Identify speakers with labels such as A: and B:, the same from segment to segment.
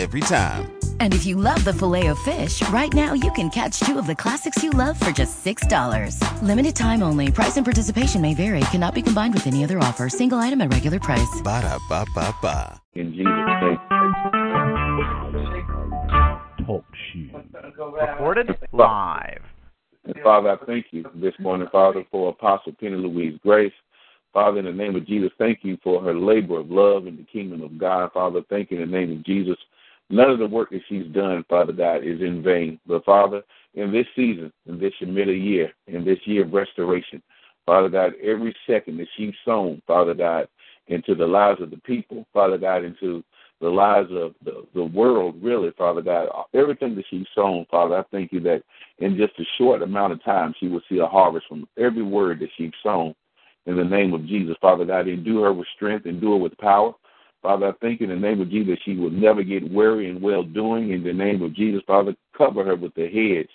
A: Every time.
B: And if you love the Filet-O-Fish, right now you can catch two of the classics you love for just $6. Limited time only. Price and participation may vary. Cannot be combined with any other offer. Single item at regular price.
A: Ba da ba ba ba.
C: In Jesus' name.
D: Talk show. Recorded live.
C: Father, I thank you this morning, Father, for Apostle Penny Louise Grace. Father, in the name of Jesus, thank you for her labor of love in the kingdom of God. Father, thank you in the name of Jesus None of the work that she's done, Father God, is in vain. But Father, in this season, in this middle year, in this year of restoration, Father God, every second that she's sown, Father God, into the lives of the people, Father God, into the lives of the, the world, really, Father God, everything that she's sown, Father, I thank you that in just a short amount of time she will see a harvest from every word that she's sown in the name of Jesus. Father God, endue her with strength, endue her with power. Father, I thank you in the name of Jesus she will never get weary in well doing. In the name of Jesus, Father, cover her with the hedge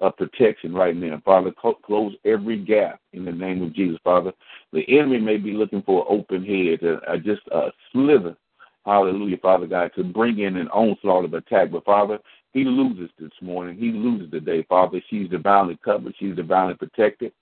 C: of protection right now. Father, close every gap in the name of Jesus, Father. The enemy may be looking for an open head, uh, just a slither, hallelujah, Father God, to bring in an onslaught of attack. But Father, he loses this morning. He loses today, Father. She's divinely covered. She's divinely protected.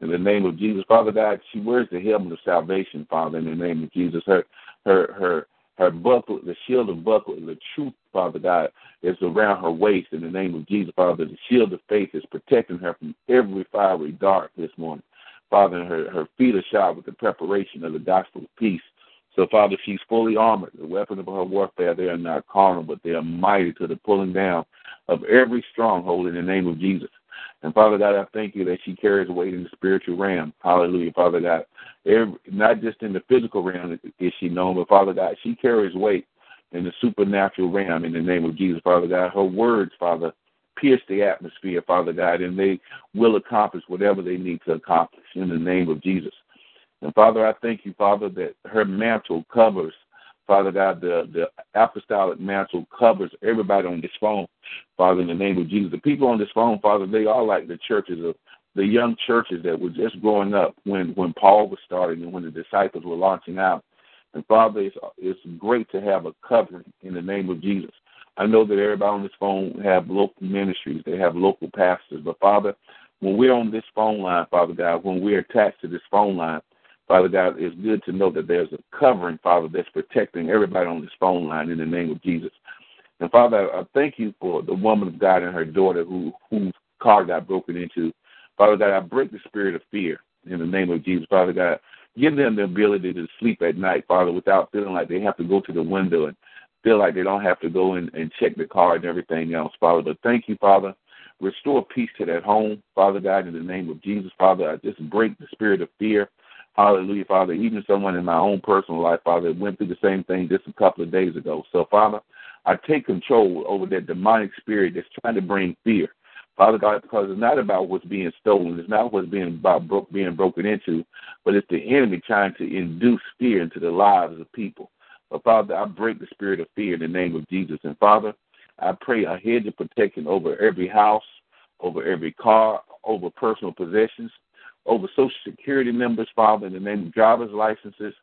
C: In the name of Jesus, Father God, she wears the helmet of salvation, Father, in the name of Jesus. Her her her her buckle, the shield of buckle, the truth, Father God, is around her waist in the name of Jesus, Father. The shield of faith is protecting her from every fiery dart this morning. Father, her, her feet are shod with the preparation of the gospel of peace. So, Father, she's fully armored. The weapons of her warfare, they are not carnal, but they are mighty to the pulling down of every stronghold in the name of Jesus. And Father God, I thank you that she carries weight in the spiritual realm. Hallelujah, Father God. Every, not just in the physical realm is she known, but Father God, she carries weight in the supernatural realm in the name of Jesus, Father God. Her words, Father, pierce the atmosphere, Father God, and they will accomplish whatever they need to accomplish in the name of Jesus. And Father, I thank you, Father, that her mantle covers Father God, the, the apostolic mantle covers everybody on this phone, Father, in the name of Jesus. The people on this phone, Father, they are like the churches of the young churches that were just growing up when, when Paul was starting and when the disciples were launching out. And Father, it's, it's great to have a covering in the name of Jesus. I know that everybody on this phone have local ministries, they have local pastors, but Father, when we're on this phone line, Father God, when we're attached to this phone line, Father God, it's good to know that there's a covering, Father, that's protecting everybody on this phone line in the name of Jesus. And Father, I thank you for the woman of God and her daughter who whose car got broken into. Father God, I break the spirit of fear in the name of Jesus. Father God, give them the ability to sleep at night, Father, without feeling like they have to go to the window and feel like they don't have to go in and check the car and everything else, Father. But thank you, Father. Restore peace to that home, Father God, in the name of Jesus, Father. I just break the spirit of fear Hallelujah, Father. Even someone in my own personal life, Father, went through the same thing just a couple of days ago. So, Father, I take control over that demonic spirit that's trying to bring fear. Father God, because it's not about what's being stolen, it's not what's being about bro- being broken into, but it's the enemy trying to induce fear into the lives of people. But Father, I break the spirit of fear in the name of Jesus. And Father, I pray a hedge of protection over every house, over every car, over personal possessions over Social Security numbers, Father, in the name of driver's licenses.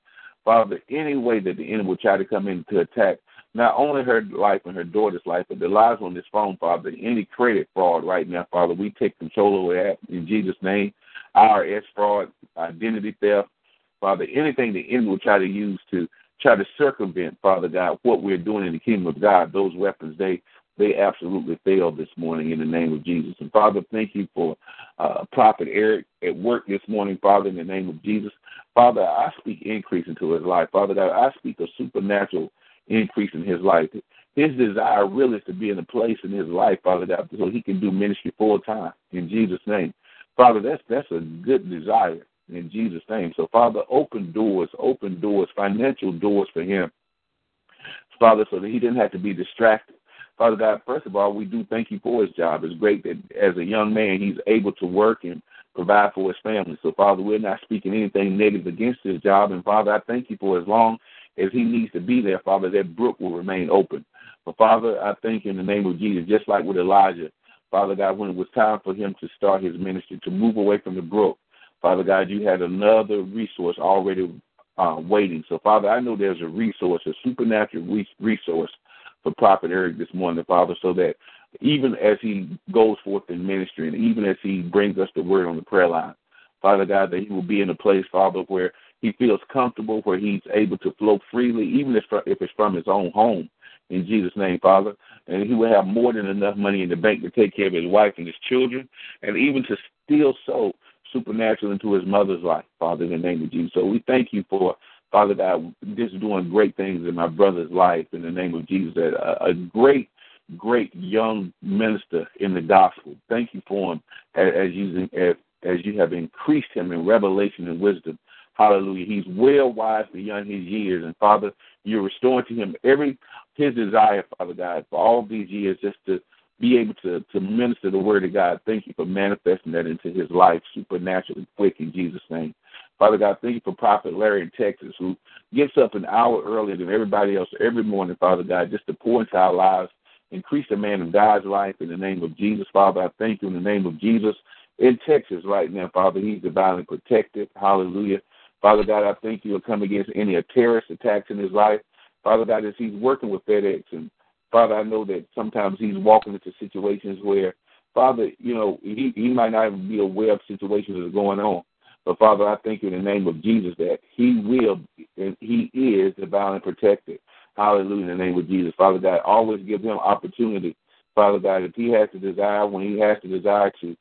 C: Father, any way that the enemy will try to come in to attack not only her life and her daughter's life, but the lives on this phone, Father, any credit fraud right now, Father, we take control over that in Jesus' name. IRS fraud, identity theft, Father, anything the enemy will try to use to try to circumvent, Father God, what we're doing in the kingdom of God, those weapons, they they absolutely failed this morning in the name of Jesus. And Father, thank you for uh, Prophet Eric at work this morning, Father, in the name of Jesus. Father, I speak increase into his life. Father God, I speak a supernatural increase in his life. His desire really is to be in a place in his life, Father God, so he can do ministry full time in Jesus' name. Father, that's that's a good desire in Jesus' name. So, Father, open doors, open doors, financial doors for him, Father, so that he didn't have to be distracted Father God, first of all, we do thank you for his job. It's great that as a young man, he's able to work and provide for his family. So, Father, we're not speaking anything negative against his job. And, Father, I thank you for as long as he needs to be there, Father, that brook will remain open. But Father, I thank you in the name of Jesus, just like with Elijah, Father God, when it was time for him to start his ministry, to move away from the brook, Father God, you had another resource already uh, waiting. So, Father, I know there's a resource, a supernatural resource for Prophet Eric this morning, Father, so that even as he goes forth in ministry and even as he brings us the word on the prayer line, Father God, that he will be in a place, Father, where he feels comfortable, where he's able to flow freely, even if, it's from his own home. In Jesus' name, Father. And he will have more than enough money in the bank to take care of his wife and his children, and even to still sow supernatural into his mother's life, Father, in the name of Jesus. So we thank you for, Father God, just doing great things in my brother's life in the name of Jesus. A, a great, great young minister in the gospel. Thank you for him as, you as, as you have increased him in revelation and wisdom. Hallelujah. He's well wise beyond his years. And Father, you're restoring to him every his desire, Father God, for all these years just to be able to, to minister the word of God. Thank you for manifesting that into his life supernaturally quick in Jesus' name. Father God, thank you for Prophet Larry in Texas who gets up an hour earlier than everybody else every morning, Father God, just to pour into our lives, increase the man of God's life in the name of Jesus. Father, I thank you in the name of Jesus. In Texas right now, Father, he's divinely protected. Hallelujah. Father God, I thank you will come against any terrorist attacks in his life. Father God, as he's working with FedEx and Father, I know that sometimes he's walking into situations where, Father, you know, he, he might not even be aware of situations that are going on. But Father, I thank you in the name of Jesus that he will and he is divinely protected. Hallelujah in the name of Jesus. Father God, always give him opportunity. Father God, if he has to desire, when he has to desire to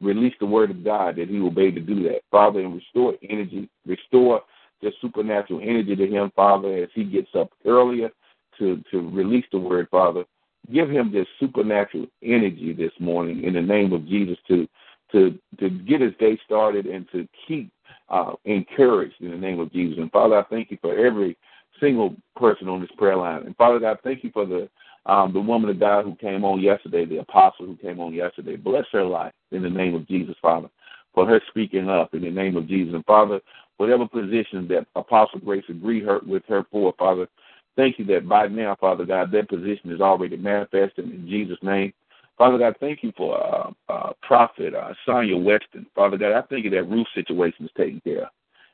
C: release the word of God, that he will be able to do that. Father, and restore energy, restore the supernatural energy to him, Father, as he gets up earlier to, to release the word, Father. Give him this supernatural energy this morning in the name of Jesus to to to get his day started and to keep uh, encouraged in the name of Jesus. And Father, I thank you for every single person on this prayer line. And Father, I thank you for the um, the woman of God who came on yesterday, the apostle who came on yesterday. Bless her life in the name of Jesus, Father, for her speaking up in the name of Jesus. And Father, whatever position that Apostle Grace agreed her with her for, Father, Thank you that by now, Father God, that position is already manifested in Jesus' name. Father God, thank you for uh, uh, Prophet uh, Sonia Weston. Father God, I thank you that roof situation is taken care of.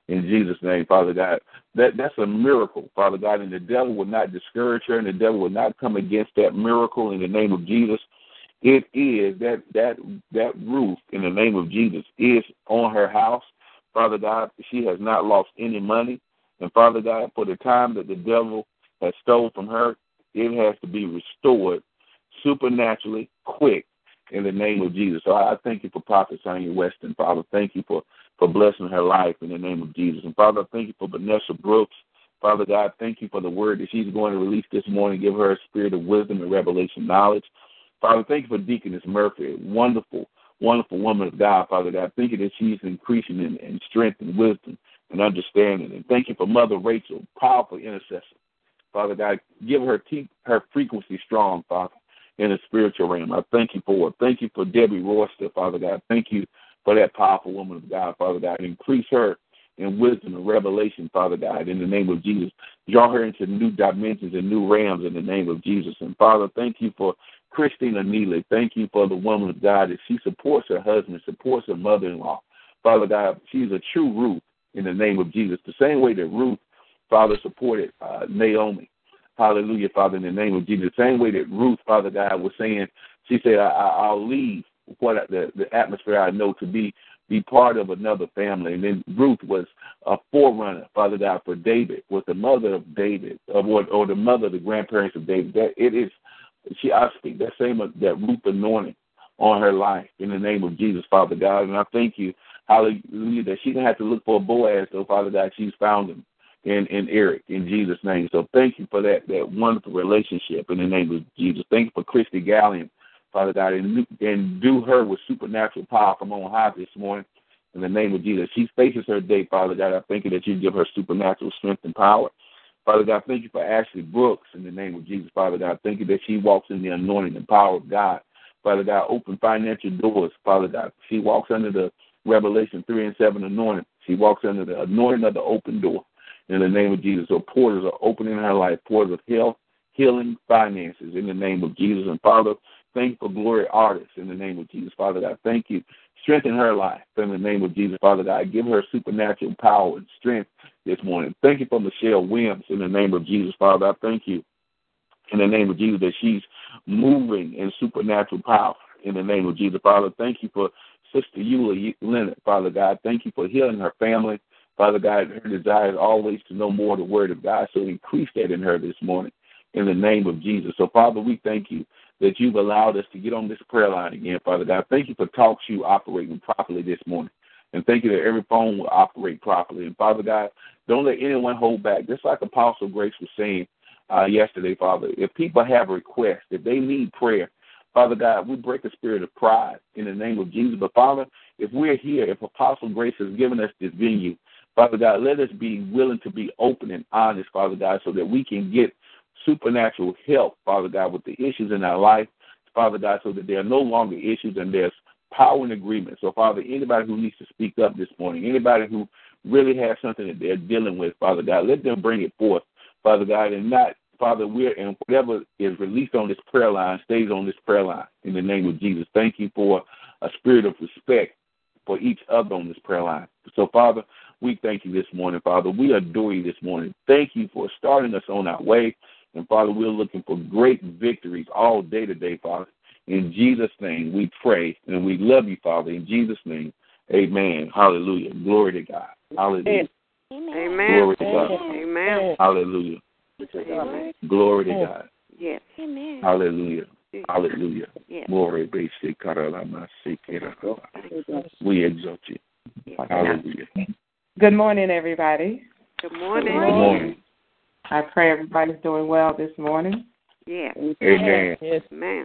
C: In Jesus' name, Father God, that that's a miracle, Father God, and the devil will not discourage her, and the devil will not come against that miracle in the name of Jesus. It is that that that roof in the name of Jesus is on her house, Father God. She has not lost any money, and Father God, for the time that the devil has stole from her, it has to be restored supernaturally quick in the name of Jesus. So I thank you for Prophet Sonia Weston, Father. Thank you for, for blessing her life in the name of Jesus. And Father, thank you for Vanessa Brooks. Father God, thank you for the word that she's going to release this morning. Give her a spirit of wisdom and revelation knowledge. Father, thank you for Deaconess Murphy, wonderful, wonderful woman of God, Father God. Thank you that she's increasing in, in strength and wisdom and understanding. And thank you for Mother Rachel, powerful intercessor. Father God. Give her keep her frequency strong, Father, in the spiritual realm. I thank you for it. Thank you for Debbie Royster, Father God. Thank you for that powerful woman of God, Father God. Increase her in wisdom and revelation, Father God, in the name of Jesus. Draw her into new dimensions and new realms in the name of Jesus. And Father, thank you for Christina Neely. Thank you for the woman of God that she supports her husband, supports her mother in law. Father God, she's a true Ruth in the name of Jesus. The same way that Ruth Father, supported uh, Naomi. Hallelujah, Father, in the name of Jesus. The same way that Ruth, Father God, was saying, she said, I, I'll leave what the, the atmosphere I know to be be part of another family. And then Ruth was a forerunner, Father God, for David, was the mother of David, or, or the mother, the grandparents of David. That it is, she I speak that same uh, that Ruth anointing on her life in the name of Jesus, Father God. And I thank you, Hallelujah, that she didn't have to look for a Boaz, though, Father God, she's found him and, and Eric in Jesus' name. So thank you for that that wonderful relationship in the name of Jesus. Thank you for Christy Gallion, Father God, and, and do her with supernatural power from on high this morning in the name of Jesus. She faces her day, Father God. I thank you that you give her supernatural strength and power. Father God, thank you for Ashley Brooks in the name of Jesus, Father God. Thank you that she walks in the anointing and power of God. Father God, open financial doors, Father God. She walks under the Revelation 3 and 7 anointing. She walks under the anointing of the open door in the name of Jesus. So portals are opening in her life, portals of health, healing, finances in the name of Jesus. And Father, thank you for Glory Artists in the name of Jesus. Father God, thank you. Strengthen her life in the name of Jesus. Father God, give her supernatural power and strength this morning. Thank you for Michelle Williams in the name of Jesus. Father, I thank you in the name of Jesus that she's moving in supernatural power in the name of Jesus. Father, thank you for Sister Eula Leonard, Father God. Thank you for healing her family. Father God, her desire is always to know more of the Word of God, so increase that in her this morning in the name of Jesus. So, Father, we thank you that you've allowed us to get on this prayer line again, Father God. Thank you for TalkShoe operating properly this morning. And thank you that every phone will operate properly. And Father God, don't let anyone hold back. Just like Apostle Grace was saying uh, yesterday, Father, if people have requests, if they need prayer, Father God, we break the spirit of pride in the name of Jesus. But Father, if we're here, if Apostle Grace has given us this venue, Father God, let us be willing to be open and honest, Father God, so that we can get supernatural help, Father God, with the issues in our life, Father God, so that there are no longer issues and there's power and agreement. So, Father, anybody who needs to speak up this morning, anybody who really has something that they're dealing with, Father God, let them bring it forth, Father God, and not Father, we're and whatever is released on this prayer line stays on this prayer line in the name of Jesus. Thank you for a spirit of respect for each other on this prayer line. So, Father, we thank you this morning, Father. We adore you this morning. Thank you for starting us on our way. And Father, we're looking for great victories all day today, Father. In Jesus' name we pray and we love you, Father. In Jesus' name, amen. Hallelujah. Glory to God. Hallelujah.
E: Amen.
C: Glory to God.
E: Amen.
C: Hallelujah.
E: Amen.
C: Glory to God.
E: Yes. Amen.
C: Hallelujah. Hallelujah.
E: Yes.
C: Glory be to God. We exalt you. Hallelujah.
F: Good morning, everybody.
E: Good morning.
C: Good morning.
F: I pray everybody's doing well this morning.
E: Yeah.
C: Amen.
E: Yes, Amen.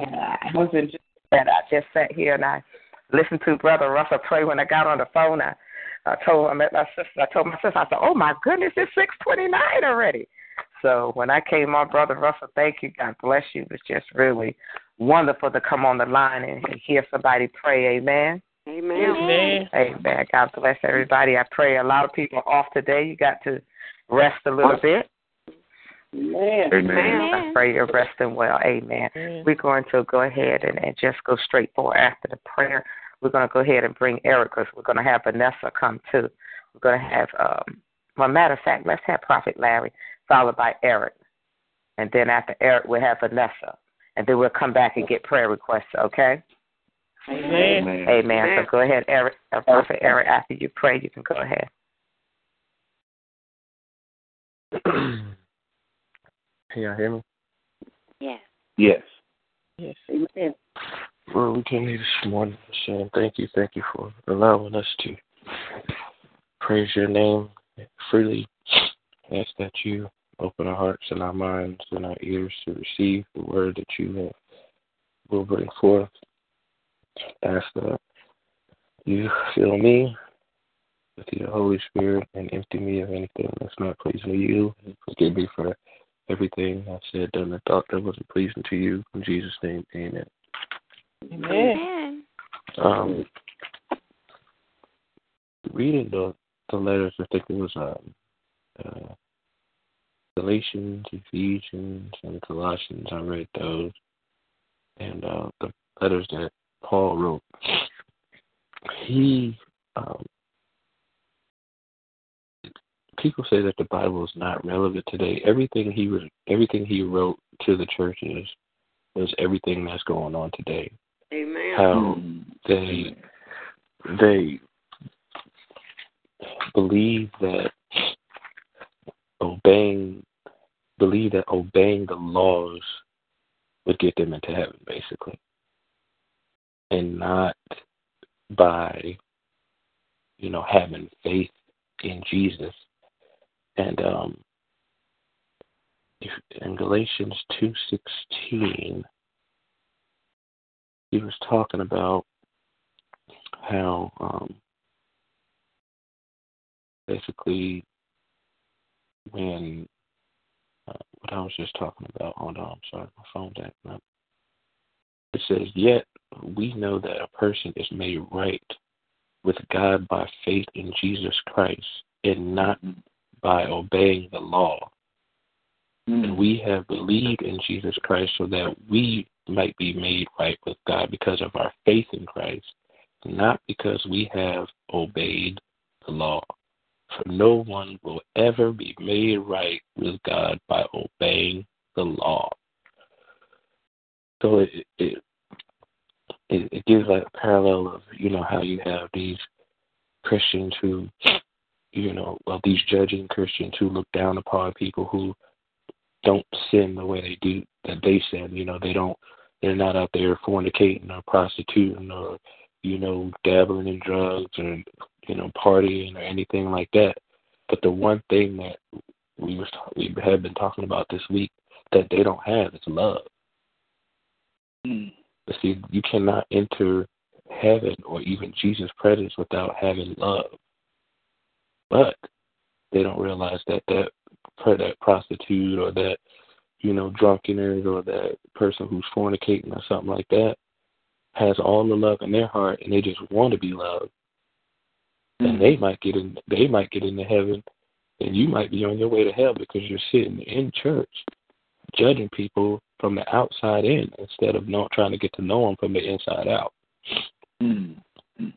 F: I wasn't just that. I just sat here and I listened to Brother Russell pray when I got on the phone. I, I told him, I met my sister. I told my sister, I said, "Oh my goodness, it's six twenty-nine already." So when I came on, Brother Russell, thank you. God bless you. It was just really wonderful to come on the line and, and hear somebody pray. Amen.
E: Amen.
F: Amen. God bless everybody. I pray a lot of people are off today. You got to rest a little bit.
C: Amen. Amen.
F: I pray you're resting well. Amen. We're going to go ahead and, and just go straight forward after the prayer. We're going to go ahead and bring Eric because we're going to have Vanessa come too. We're going to have, um, well, matter of fact, let's have Prophet Larry followed by Eric. And then after Eric, we'll have Vanessa. And then we'll come back and get prayer requests, okay?
E: Amen.
C: Amen.
F: Amen. So go ahead, Eric. Uh, Prophet Eric, after you pray, you can go ahead.
G: Can y'all hear me?
E: Yes.
C: Yes.
F: Yes. Amen.
G: Lord, we came here this morning saying thank you, thank you for allowing us to praise your name freely. Ask that you open our hearts and our minds and our ears to receive the word that you will bring forth. Ask that you fill me with your Holy Spirit and empty me of anything that's not pleasing to you. And forgive me for everything I said, done, and thought that wasn't pleasing to you. In Jesus' name, amen.
E: Amen.
G: Um, reading the the letters, I think it was um, uh, Galatians, Ephesians, and Colossians. I read those, and uh, the letters that Paul wrote. He, um, people say that the Bible is not relevant today. Everything he was, everything he wrote to the churches was everything that's going on today.
E: Amen.
G: How they they believe that obeying believe that obeying the laws would get them into heaven basically and not by you know having faith in jesus and um if, in galatians 2.16 he was talking about how um basically when uh, what I was just talking about. Hold on, I'm sorry, my phone's acting up. It says, Yet we know that a person is made right with God by faith in Jesus Christ and not by obeying the law.
C: Mm.
G: And we have believed in Jesus Christ so that we might be made right with God because of our faith in Christ, not because we have obeyed the law. For no one will ever be made right with God by obeying the law. So it it it, it gives a parallel of you know how you have these Christians who you know well these judging Christians who look down upon people who don't sin the way they do that they sin. You know they don't they're not out there fornicating or prostituting or you know dabbling in drugs or you know partying or anything like that. But the one thing that we was we have been talking about this week that they don't have is love.
C: Mm.
G: But see, you cannot enter heaven or even Jesus' presence without having love. But they don't realize that that that prostitute or that you know drunkenness or that person who's fornicating or something like that has all the love in their heart and they just want to be loved.
C: Mm.
G: And they might get in they might get into heaven and you might be on your way to hell because you're sitting in church judging people from the outside in instead of not trying to get to know them from the inside out.
C: Mm.
G: And,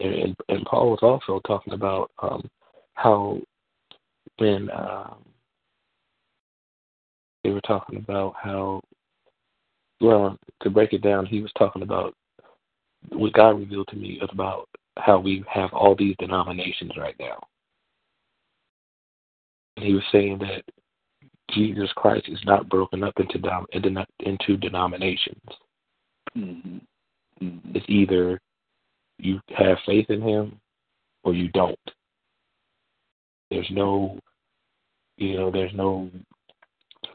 G: and, and Paul was also talking about um, how when um, they were talking about how, well, to break it down, he was talking about what God revealed to me about how we have all these denominations right now. And he was saying that Jesus Christ is not broken up into into denominations.
C: Mm-hmm. Mm-hmm.
G: It's either you have faith in him or you don't. There's no, you know, there's no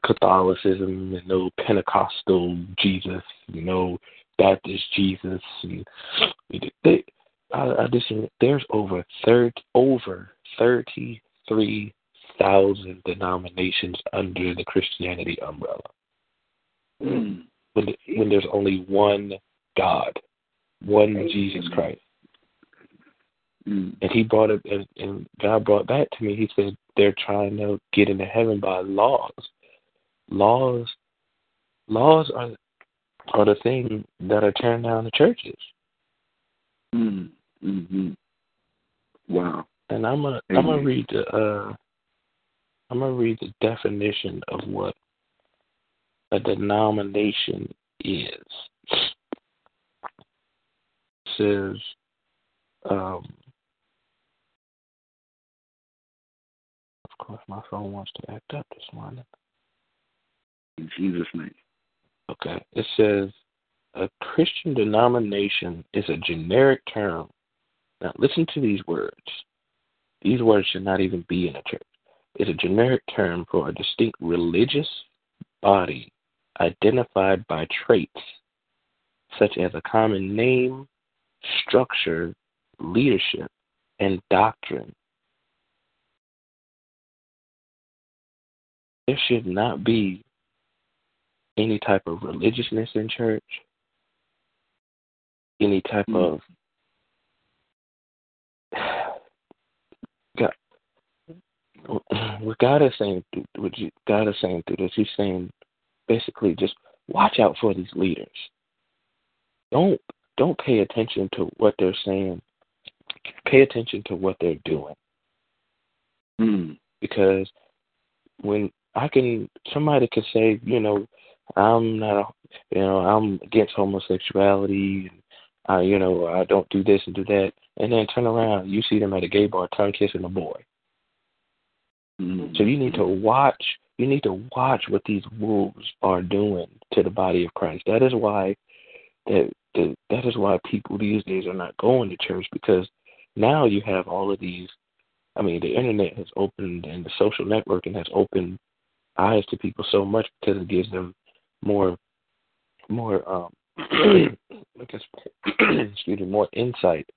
G: Catholicism and no Pentecostal Jesus, you know, Baptist Jesus, and they, I, I just there's over third over thirty three thousand denominations under the Christianity umbrella.
C: Mm.
G: When when there's only one God, one Jesus Christ.
C: Mm.
G: And he brought it, and, and God brought that to me. He said they're trying to get into heaven by laws. Laws, laws are are the thing that are tearing down the churches.
C: Mm. Mm-hmm. Wow.
G: And I'm gonna I'm gonna read the uh, I'm gonna read the definition of what a denomination is. It says um, of course my phone wants to act up this morning.
C: In Jesus' name.
G: Okay. It says a Christian denomination is a generic term. Now listen to these words. These words should not even be in a church. It's a generic term for a distinct religious body identified by traits such as a common name, structure, leadership, and doctrine. There should not be any type of religiousness in church, any type
C: Mm.
G: of God, what God is saying, what you, God is saying through this, He's saying basically just watch out for these leaders. Don't don't pay attention to what they're saying. Pay attention to what they're doing
C: Mm.
G: because when I can, somebody can say, you know, I'm not, you know, I'm against homosexuality, and I, you know, I don't do this and do that, and then turn around, you see them at a gay bar tongue kissing a boy.
C: Mm.
G: So you need to watch. You need to watch what these wolves are doing to the body of Christ. That is why that that that is why people these days are not going to church because now you have all of these. I mean, the internet has opened and the social networking has opened eyes to people so much because it gives them more, more, um, I guess, excuse me, more insight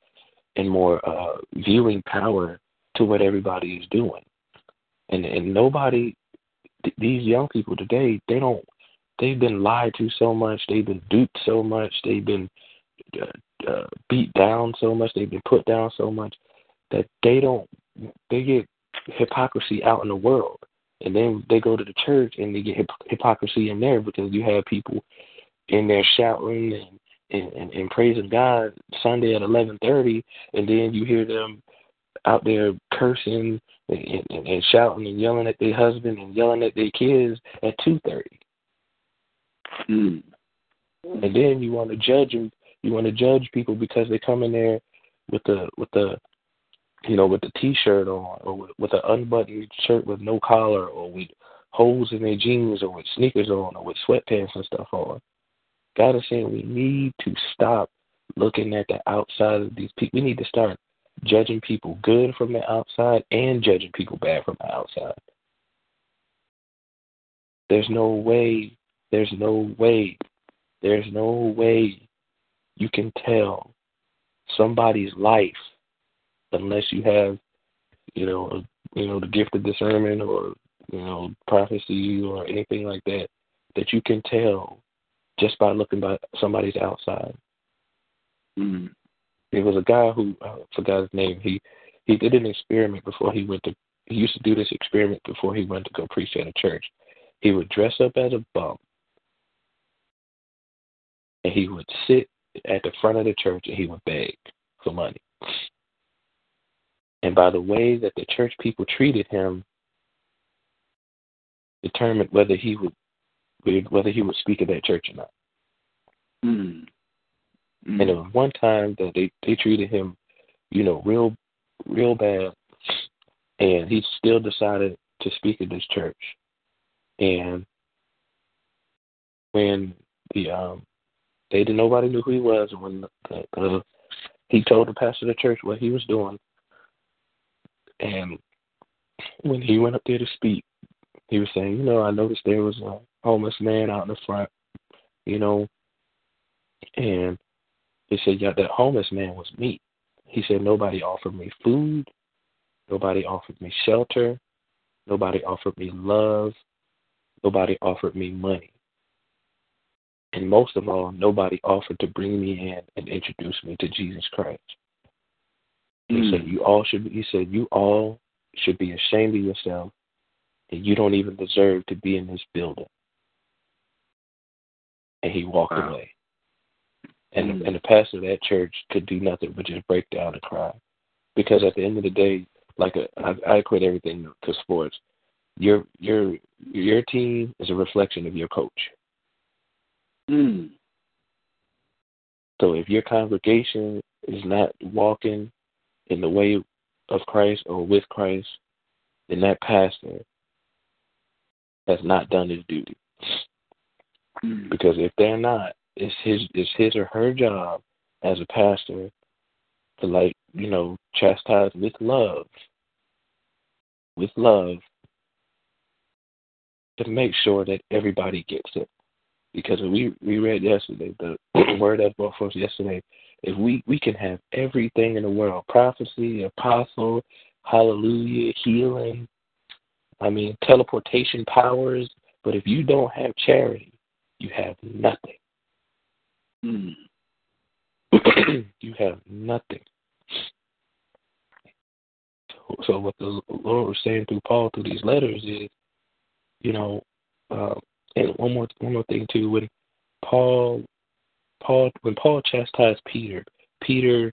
G: and more uh, viewing power to what everybody is doing. And and nobody, th- these young people today, they don't. They've been lied to so much. They've been duped so much. They've been uh, uh, beat down so much. They've been put down so much that they don't. They get hypocrisy out in the world. And then they go to the church and they get hip- hypocrisy in there because you have people in there shouting and and, and, and praising God Sunday at eleven thirty, and then you hear them out there cursing and, and, and shouting and yelling at their husband and yelling at their kids at two thirty.
C: Mm.
G: And then you want to judge them. You want to judge people because they come in there with the with the you know with the t-shirt on or with, with an unbuttoned shirt with no collar or with holes in their jeans or with sneakers on or with sweatpants and stuff on. God is saying we need to stop looking at the outside of these people. We need to start judging people good from the outside and judging people bad from the outside. There's no way, there's no way, there's no way you can tell somebody's life unless you have, you know, you know, the gift of discernment or you know prophecy or anything like that. That you can tell just by looking by somebody's outside.
C: Mm.
G: There was a guy who I forgot his name. He he did an experiment before he went to. He used to do this experiment before he went to go preach at a church. He would dress up as a bum, and he would sit at the front of the church and he would beg for money. And by the way that the church people treated him, determined whether he would whether he would speak at that church or not.
C: Mm. Mm.
G: And one time that they they treated him, you know, real real bad, and he still decided to speak at this church. And when the um they didn't nobody knew who he was, and when the, the, he told the pastor of the church what he was doing, and when he went up there to speak, he was saying, you know, I noticed there was a homeless man out in the front, you know, and he said, yeah, that homeless man was me. He said, nobody offered me food, nobody offered me shelter, nobody offered me love, nobody offered me money. And most of all, nobody offered to bring me in and introduce me to Jesus Christ. He hmm. said, You all should be, he said, You all should be ashamed of yourself and you don't even deserve to be in this building. And he walked
C: Wow.
G: away. And
C: Mm.
G: and the pastor of that church could do nothing but just break down and cry. Because at the end of the day, like a, I, I equate everything to sports. Your your your team is a reflection of your coach.
C: Mm.
G: So if your congregation is not walking in the way of Christ or with Christ, then that pastor has not done his duty.
C: Mm.
G: Because if they're not, it's his it's his or her job as a pastor to like, you know, chastise with love. With love to make sure that everybody gets it. Because we we read yesterday, the word that brought forth yesterday, if we, we can have everything in the world, prophecy, apostle, hallelujah, healing, I mean teleportation powers, but if you don't have charity, you have nothing.
C: Mm.
G: you have nothing. So, what the Lord was saying through Paul through these letters is, you know, uh, and one more one more thing too. When Paul, Paul, when Paul chastised Peter, Peter,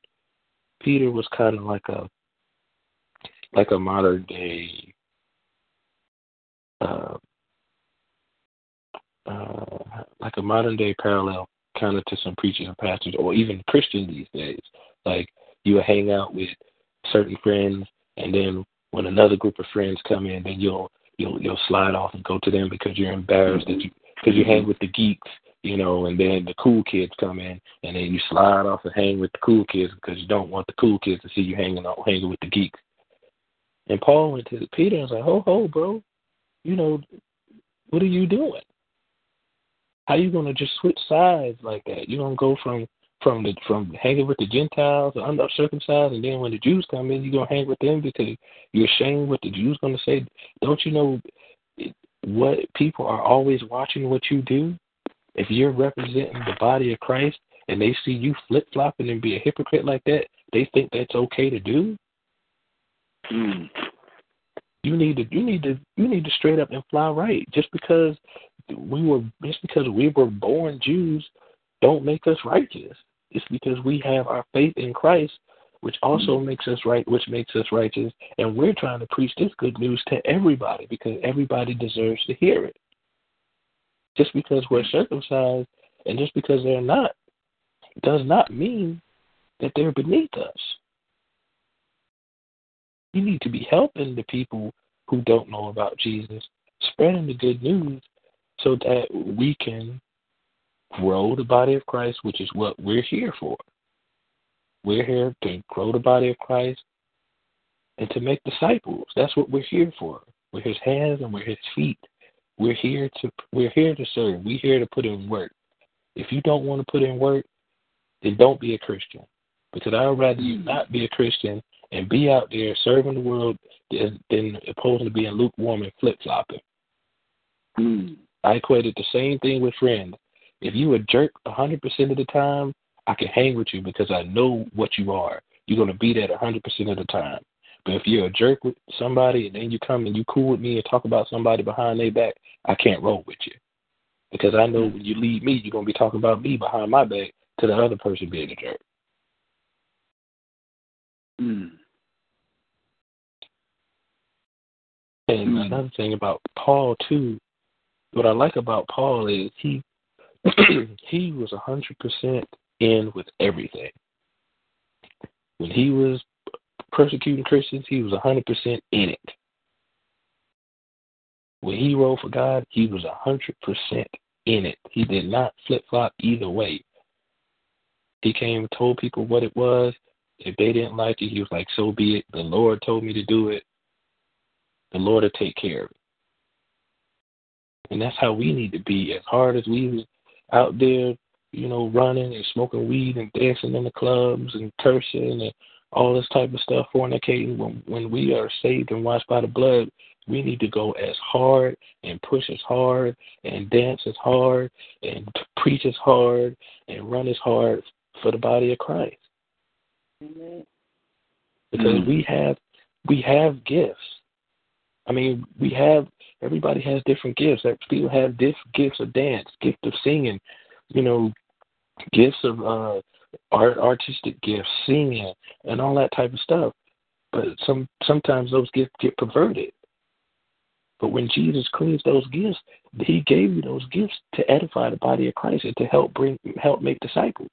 G: Peter was kind of like a like a modern day. Uh, uh, like a modern day parallel kind of to some preachers and pastors or even Christians these days. Like you will hang out with certain friends and then when another group of friends come in then you'll you'll you'll slide off and go to them because you're embarrassed that you because you hang mm-hmm. with the geeks, you know, and then the cool kids come in and then you slide off and hang with the cool kids because you don't want the cool kids to see you hanging out hanging with the geeks. And Paul went to Peter and was like, Ho ho, bro, you know, what are you doing? How you gonna just switch sides like that? You gonna go from from the from hanging with the Gentiles, the uncircumcised, and then when the Jews come in, you gonna hang with them because you're ashamed what the Jews gonna say. Don't you know what people are always watching what you do? If you're representing the body of Christ and they see you flip flopping and be a hypocrite like that, they think that's okay to do.
C: Mm.
G: You need to you need to you need to straight up and fly right. Just because we were just because we were born Jews don't make us righteous. It's because we have our faith in Christ, which also mm-hmm. makes us right, which makes us righteous, and we're trying to preach this good news to everybody because everybody deserves to hear it. Just because we're circumcised and just because they're not does not mean that they're beneath us. We need to be helping the people who don't know about Jesus, spreading the good news so that we can grow the body of Christ, which is what we're here for. We're here to grow the body of Christ and to make disciples. That's what we're here for. We're his hands and we're his feet. We're here to we're here to serve. We're here to put in work. If you don't want to put in work, then don't be a Christian. Because I would rather you not be a Christian and be out there serving the world than, than opposed to being lukewarm and flip flopping. Mm. I equated the same thing with friends. If you a jerk a hundred percent of the time, I can hang with you because I know what you are. You're gonna be that a hundred percent of the time. But if you're a jerk with somebody and then you come and you cool with me and talk about somebody behind their back, I can't roll with you. Because I know when you leave me, you're gonna be talking about me behind my back to the other person being a jerk. Mm. And mm. another thing about Paul too, what I like about Paul is he he was hundred percent in with everything. When he was persecuting Christians, he was hundred percent in it. When he wrote for God, he was hundred percent in it. He did not flip flop either way. He came and told people what it was. If they didn't like it, he was like, "So be it. The Lord told me to do it. The Lord will take care of it." And that's how we need to be. As hard as we was out there, you know, running and smoking weed and dancing in the clubs and cursing and all this type of stuff, fornicating. When when we are saved and washed by the blood, we need to go as hard and push as hard and dance as hard and preach as hard and run as hard for the body of Christ. Amen. Because mm-hmm. we have we have gifts. I mean, we have everybody has different gifts. People have different gifts of dance, gift of singing, you know, gifts of uh, art, artistic gifts, singing, and all that type of stuff. But some sometimes those gifts get perverted. But when Jesus cleans those gifts, He gave you those gifts to edify the body of Christ and to help bring help make disciples.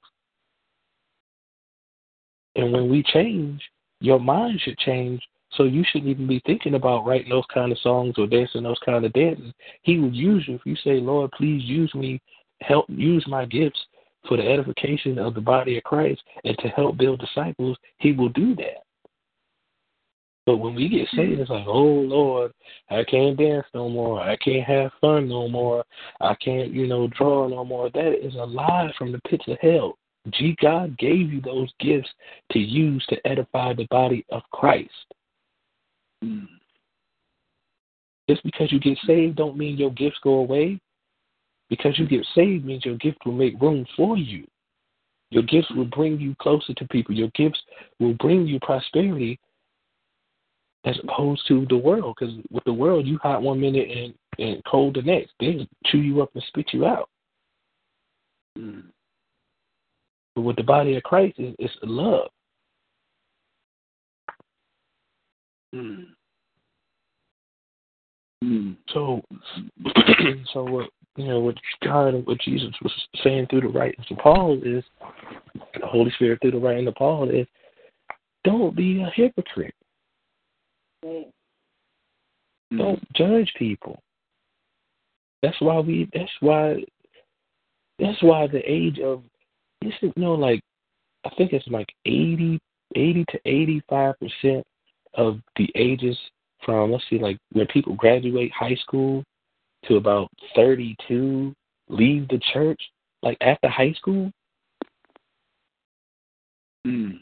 G: And when we change, your mind should change so you shouldn't even be thinking about writing those kind of songs or dancing those kind of dances. He will use you if you say, Lord, please use me, help use my gifts for the edification of the body of Christ and to help build disciples. He will do that. But when we get saved, it's like, oh Lord, I can't dance no more. I can't have fun no more. I can't, you know, draw no more. That is a lie from the pits of hell. G God gave you those gifts to use to edify the body of Christ. Mm. Just because you get saved don't mean your gifts go away. Because you get saved means your gift will make room for you. Your gifts will bring you closer to people. Your gifts will bring you prosperity as opposed to the world. Because with the world, you hot one minute and, and cold the next. They chew you up and spit you out. Mm. But with the body of Christ, it's love. Mm. Mm. So, so what you know, what God and what Jesus was saying through the writings of Paul is, the Holy Spirit through the writing of Paul is, don't be a hypocrite. Mm. Don't judge people. That's why we. That's why. That's why the age of, is you know, like, I think it's like 80, 80 to eighty five percent of the ages from let's see, like when people graduate high school to about thirty two, leave the church like after high school. Mm.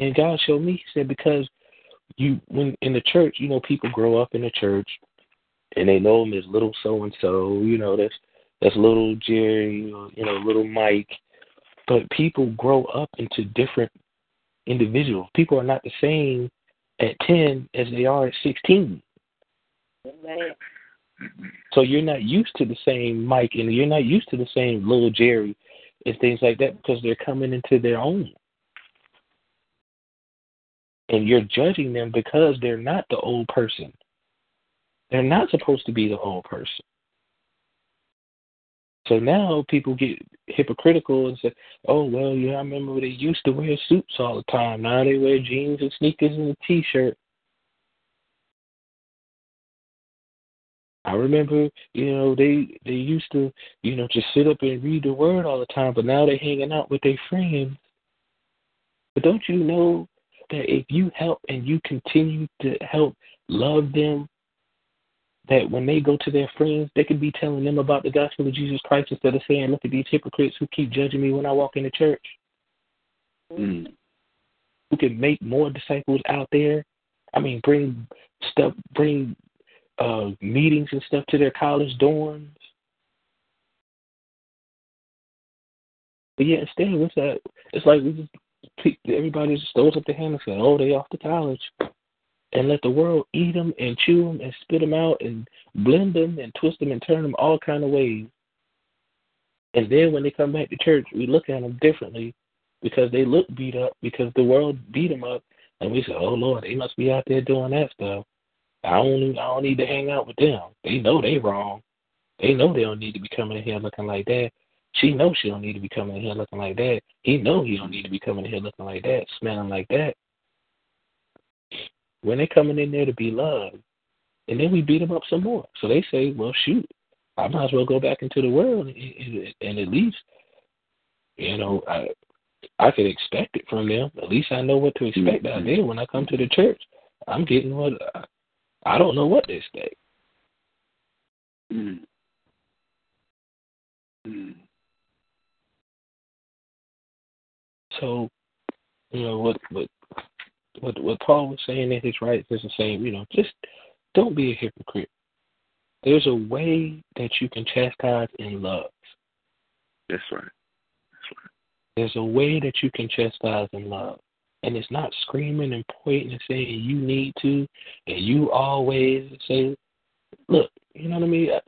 G: And God showed me, He said, because you when in the church, you know, people grow up in the church and they know them as little so and so, you know, that's that's little Jerry, you know, little Mike. But people grow up into different individuals. People are not the same at 10 as they are at 16. So you're not used to the same Mike and you're not used to the same little Jerry and things like that because they're coming into their own. And you're judging them because they're not the old person. They're not supposed to be the old person. So now people get hypocritical and say, "Oh well, yeah, I remember they used to wear suits all the time. Now they wear jeans and sneakers and a t-shirt." I remember, you know, they they used to, you know, just sit up and read the word all the time, but now they're hanging out with their friends. But don't you know that if you help and you continue to help love them that when they go to their friends, they could be telling them about the gospel of Jesus Christ instead of saying, "Look at these hypocrites who keep judging me when I walk into church."
C: Mm.
G: Who can make more disciples out there? I mean, bring stuff, bring uh, meetings and stuff to their college dorms. But yeah, instead, what's that? It's like we just everybody just throws up their hand and says, "Oh, they off to college." And let the world eat them and chew them and spit them out and blend them and twist them and turn them all kind of ways. And then when they come back to church, we look at them differently because they look beat up because the world beat them up, and we say, "Oh Lord, they must be out there doing that stuff." I don't, I don't need to hang out with them. They know they wrong. They know they don't need to be coming in here looking like that. She knows she don't need to be coming in here looking like that. He know he don't need to be coming in here looking like that, smelling like that when they're coming in there to be loved, and then we beat them up some more. So they say, well, shoot, I might as well go back into the world and, at least, you know, I I could expect it from them. At least I know what to expect mm-hmm. out there when I come to the church. I'm getting what I, I don't know what they expect.
C: Mm. Mm.
G: So, you know what what what what Paul was saying in his writings is the same. You know, just don't be a hypocrite. There's a way that you can chastise in love.
C: That's right. That's right.
G: There's a way that you can chastise in love. And it's not screaming and pointing and saying you need to and you always say look, you know what I mean? Uh,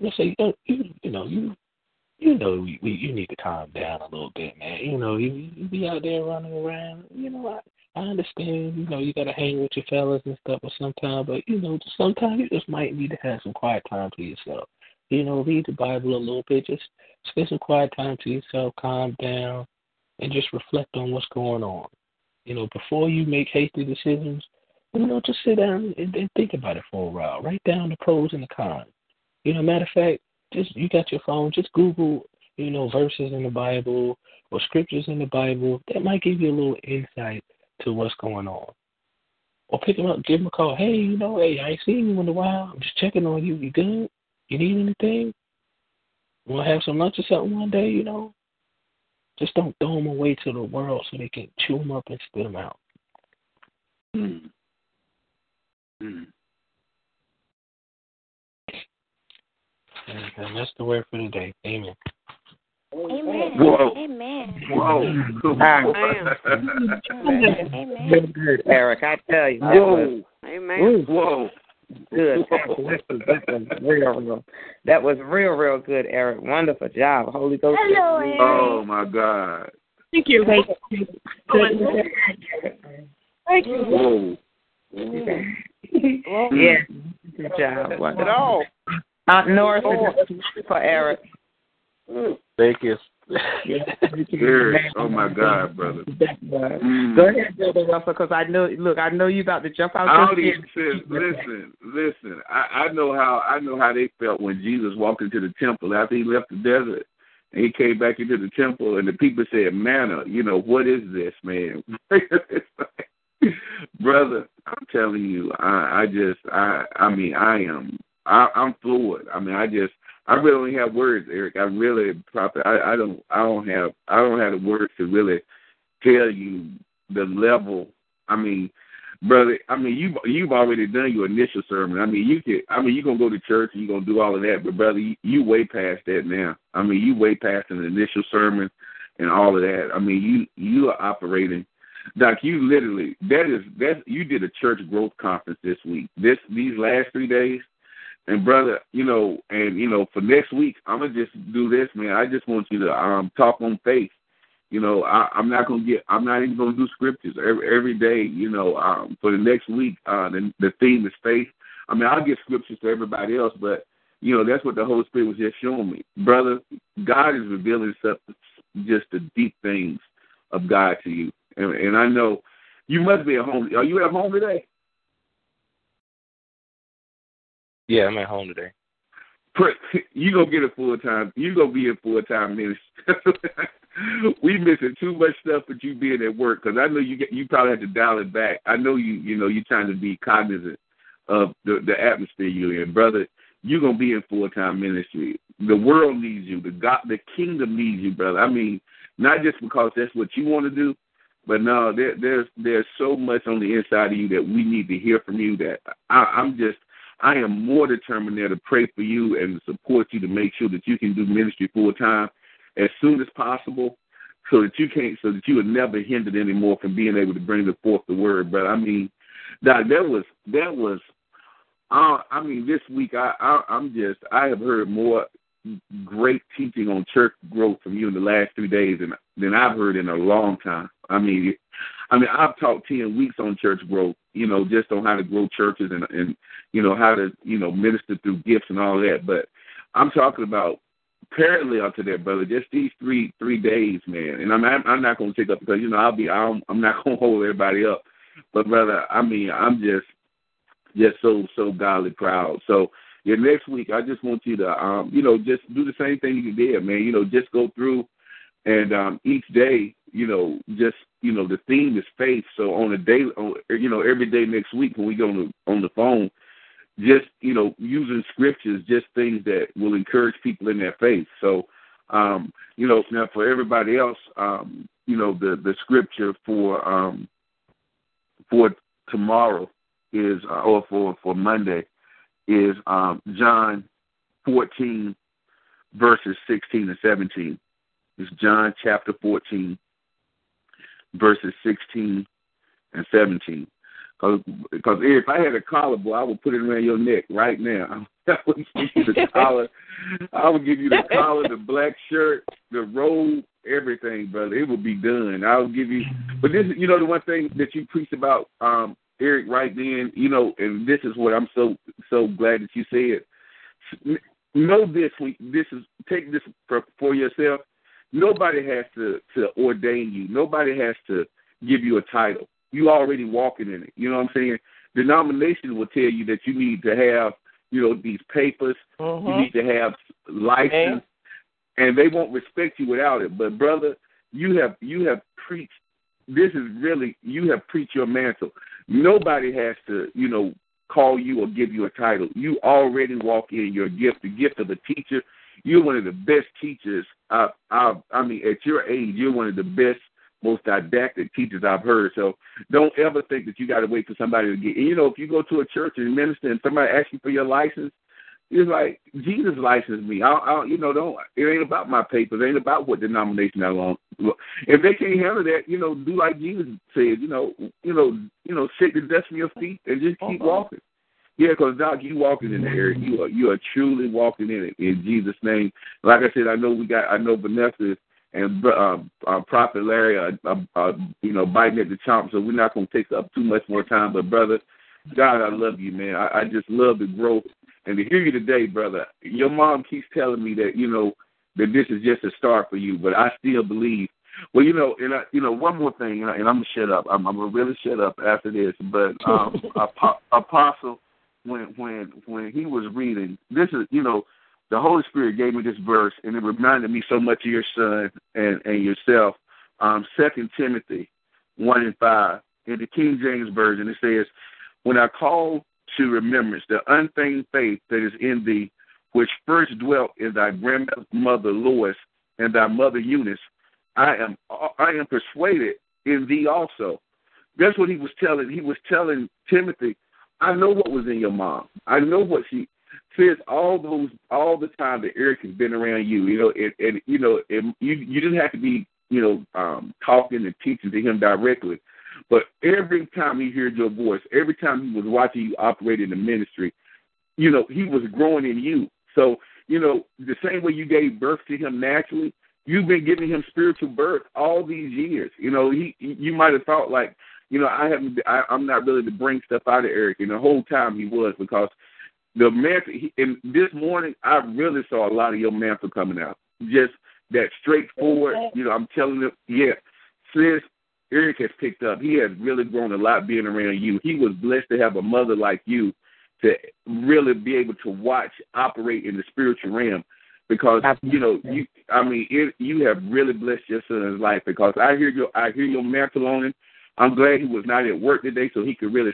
G: let's say you you, you know, you you know we, we, you need to calm down a little bit, man. You know, you, you be out there running around. You know, I, I understand, you know, you gotta hang with your fellas and stuff, but sometimes, but you know, sometimes you just might need to have some quiet time to yourself. You know, read the Bible a little bit, just spend some quiet time to yourself, calm down, and just reflect on what's going on. You know, before you make hasty decisions, you know, just sit down and, and think about it for a while. Write down the pros and the cons. You know, matter of fact, just you got your phone, just Google, you know, verses in the Bible or scriptures in the Bible. That might give you a little insight to what's going on. Or pick him up, give him a call. Hey, you know, hey, I ain't seen you in a while. I'm just checking on you. You good? You need anything? Want to have some lunch or something one day? You know, just don't throw them away to the world so they can chew them up and spit them out.
C: Mm. Mm.
G: And that's the word for today. Amen.
E: Amen.
C: Whoa.
E: Amen.
C: Whoa.
E: Amen.
H: Good, good, Eric. I tell you.
C: Whoa.
H: was
E: Amen.
C: Whoa.
H: good. That was, that was real, real. That was real, real good, Eric. Wonderful job. Holy Ghost.
E: Hello, Eric.
C: Oh my God.
I: Thank you.
H: Thank
I: you.
C: Whoa.
H: Yeah. Good job. Wonderful. Aunt Norris for Eric. Mm.
G: Thank you.
C: Eric, oh my God, brother. Mm.
H: Go ahead, Brother Russell, because I know. Look, I know you about to jump out.
C: All
H: your
C: these
H: skin.
C: says, listen, listen. I, I know how I know how they felt when Jesus walked into the temple after he left the desert, and he came back into the temple, and the people said, "Manna, you know what is this, man?" Brother, I'm telling you, I, I just, I, I mean, I am, I, I'm fluid. I mean, I just, I really don't have words, Eric. I really, proper. I, I don't, I don't have, I don't have the words to really tell you the level. I mean, brother. I mean, you you've already done your initial sermon. I mean, you could. I mean, you're gonna go to church and you're gonna do all of that, but brother, you, you way past that now. I mean, you way past an initial sermon and all of that. I mean, you you are operating Doc, you literally that is that you did a church growth conference this week. This these last three days, and brother, you know, and you know, for next week, I'm gonna just do this, man. I just want you to um talk on faith. You know, I, I'm not gonna get. I'm not even gonna do scriptures every every day. You know, um, for the next week, uh, the the theme is faith. I mean, I'll get scriptures to everybody else, but you know, that's what the Holy Spirit was just showing me, brother. God is revealing stuff, just the deep things of God to you, and, and I know you must be at home. Are you at home today?
G: Yeah, I'm at home today.
C: You gonna get a full time. You gonna be a full time minister. we missing too much stuff with you being at work because I know you get you probably have to dial it back. I know you you know you're trying to be cognizant of the the atmosphere you're in, brother. You're gonna be in full time ministry. The world needs you. The God, the kingdom needs you, brother. I mean, not just because that's what you want to do, but no, there, there's there's so much on the inside of you that we need to hear from you. That I, I'm just I am more determined there to pray for you and support you to make sure that you can do ministry full time as soon as possible, so that you can't, so that you are never hindered anymore from being able to bring forth the word. But I mean, that that was that was, uh, I mean, this week I, I I'm just I have heard more great teaching on church growth from you in the last three days than than I've heard in a long time. I mean, I mean I've taught ten weeks on church growth, you know, just on how to grow churches and and you know how to you know minister through gifts and all that. But I'm talking about parallel to that, brother. Just these three three days, man. And I'm I'm not going to take up because you know I'll be I'm I'm not going to hold everybody up, but brother, I mean I'm just just so so godly proud. So yeah, next week I just want you to um you know just do the same thing you did, man. You know just go through and um each day you know just you know the theme is faith. So on a day on you know every day next week when we go on the on the phone just you know using scriptures, just things that will encourage people in their faith. So, um, you know, now for everybody else, um, you know, the the scripture for um, for tomorrow is uh, or for for Monday is um, John fourteen verses sixteen and seventeen. It's John chapter fourteen verses sixteen and seventeen. Because because if I had a collar, boy, I would put it around your neck right now. I would give you the collar. I would give you the collar, the black shirt, the robe, everything, brother. It would be done. I would give you. But this, you know, the one thing that you preached about, um, Eric, right then, you know, and this is what I'm so so glad that you said. Know this. This is take this for, for yourself. Nobody has to to ordain you. Nobody has to give you a title you already walking in it. You know what I'm saying? Denomination will tell you that you need to have, you know, these papers.
H: Mm-hmm.
C: You need to have license, and they won't respect you without it. But brother, you have you have preached. This is really you have preached your mantle. Nobody has to, you know, call you or give you a title. You already walk in your gift, the gift of a teacher. You're one of the best teachers. I, I, I mean, at your age, you're one of the best most didactic teachers I've heard. So don't ever think that you got to wait for somebody to get. You know, if you go to a church and minister and somebody asks you for your license, it's like Jesus licensed me. I, I, you know, don't. It ain't about my papers. It ain't about what denomination I belong. If they can't handle that, you know, do like Jesus said. You know, you know, you know, shake the dust from your feet and just keep walking. Yeah, because Doc, you walking in there. You are you are truly walking in it in Jesus' name. Like I said, I know we got. I know Vanessa and uh, uh, Prophet Larry, uh, uh, uh, you know, biting at the chomp. So we're not going to take up too much more time. But brother, God, I love you, man. I, I just love the growth and to hear you today, brother. Your mom keeps telling me that you know that this is just a start for you, but I still believe. Well, you know, and I, you know, one more thing, and, I, and I'm gonna shut up. I'm, I'm gonna really shut up after this. But um, Apostle, when when when he was reading, this is you know the Holy Spirit gave me this verse, and it reminded me so much of your son and, and yourself. Um, Second Timothy one and five in the King James version, it says, "When I call to remembrance the unfeigned faith that is in thee, which first dwelt in thy grandmother Lois and thy mother Eunice, I am I am persuaded in thee also." That's what he was telling. He was telling Timothy, "I know what was in your mom. I know what she says all those all the time that Eric has been around you, you know, and, and you know, and you you didn't have to be, you know, um, talking and teaching to him directly, But every time he heard your voice, every time he was watching you operate in the ministry, you know, he was growing in you. So, you know, the same way you gave birth to him naturally, you've been giving him spiritual birth all these years. You know, he you might have thought like, you know, I haven't, I, I'm not really to bring stuff out of Eric, and the whole time he was because the mantle. He, and this morning, I really saw a lot of your mantle coming out. Just that straightforward. You know, I'm telling you, yeah. Since Eric has picked up, he has really grown a lot being around you. He was blessed to have a mother like you to really be able to watch operate in the spiritual realm because you know you I mean it, you have really blessed your son's life because I hear your I hear your mantle on him. I'm glad he was not at work today so he could really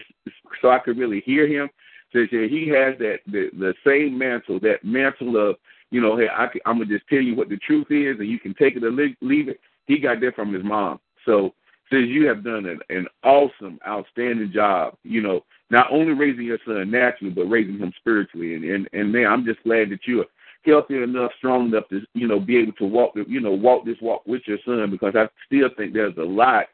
C: so I could really hear him. So he has that the the same mantle that mantle of you know hey I I'm gonna just tell you what the truth is and you can take it or leave it. He got that from his mom. So says you have done an, an awesome, outstanding job, you know, not only raising your son naturally, but raising him spiritually. And and, and man, I'm just glad that you're healthy enough, strong enough to, you know, be able to walk, you know, walk this walk with your son because I still think there's a lot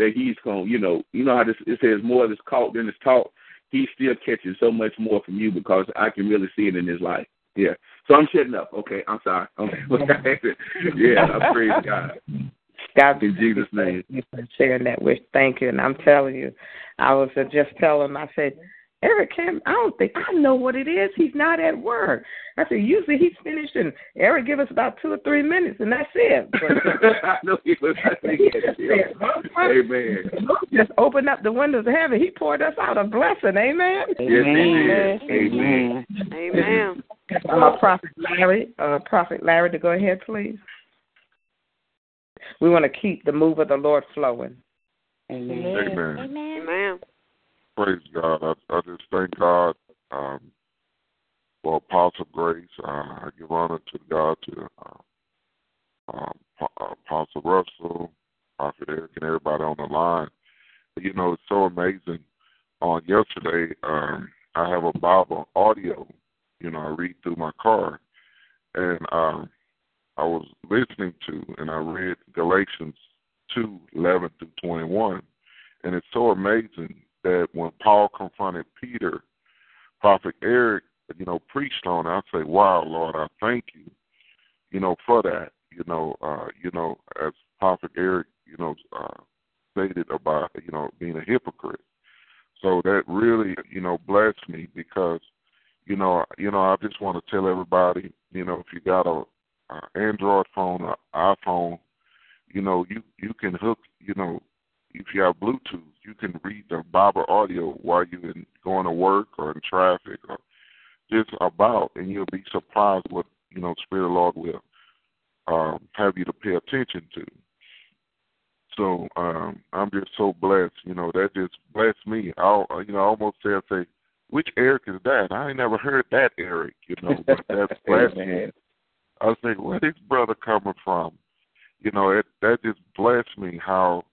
C: that he's going, you know, you know how this it says more of this caught than it's taught. He's still catching so much more from you because I can really see it in his life. Yeah. So I'm shutting up. Okay, I'm sorry. Okay. yeah, I praise God.
H: God
C: in Jesus' name.
H: You for sharing that with. Thank you. And I'm telling you, I was just telling him. I said, Eric Cam, I don't think I know what it is. He's not at work. I said, usually he's finished and Eric give us about two or three minutes and that's it.
C: I know he was Amen.
H: Just open up the windows of heaven. He poured us out a blessing. Amen.
C: Yes, Amen. Amen.
E: Amen.
H: Uh, Prophet Larry, uh, Prophet Larry, to go ahead, please. We want to keep the move of the Lord flowing.
E: Amen.
I: Amen. Praise God. I, I just thank God um, for Apostle Grace. Uh, I give honor to God, to uh, um, Apostle Russell, Prophet Eric, and everybody on the line. You know, it's so amazing. On yesterday, um, I have a Bible audio. You know, I read through my car, and um, I was listening to, and I read Galatians two eleven through 21. And it's so amazing that when Paul confronted Peter, Prophet Eric, you know, preached on it, I say, wow, Lord, I thank you, you know, for that. You know, uh, you know, as Prophet Eric, you know, uh, stated about, you know, being a hypocrite. So that really, you know, blessed me because, you know, you know, I just want to tell everybody, you know, if you got a uh, Android phone or iPhone, you know, you you can hook, you know, if you have Bluetooth, you can read the Bible audio while you're in, going to work or in traffic or just about, and you'll be surprised what you know Spirit of the Lord will um, have you to pay attention to. So um, I'm just so blessed. You know that just blessed me. I you know I almost say I say, which Eric is that? I ain't never heard that Eric. You know, but that's blessed me. I was thinking, where this brother coming from? You know, it that just blessed me how,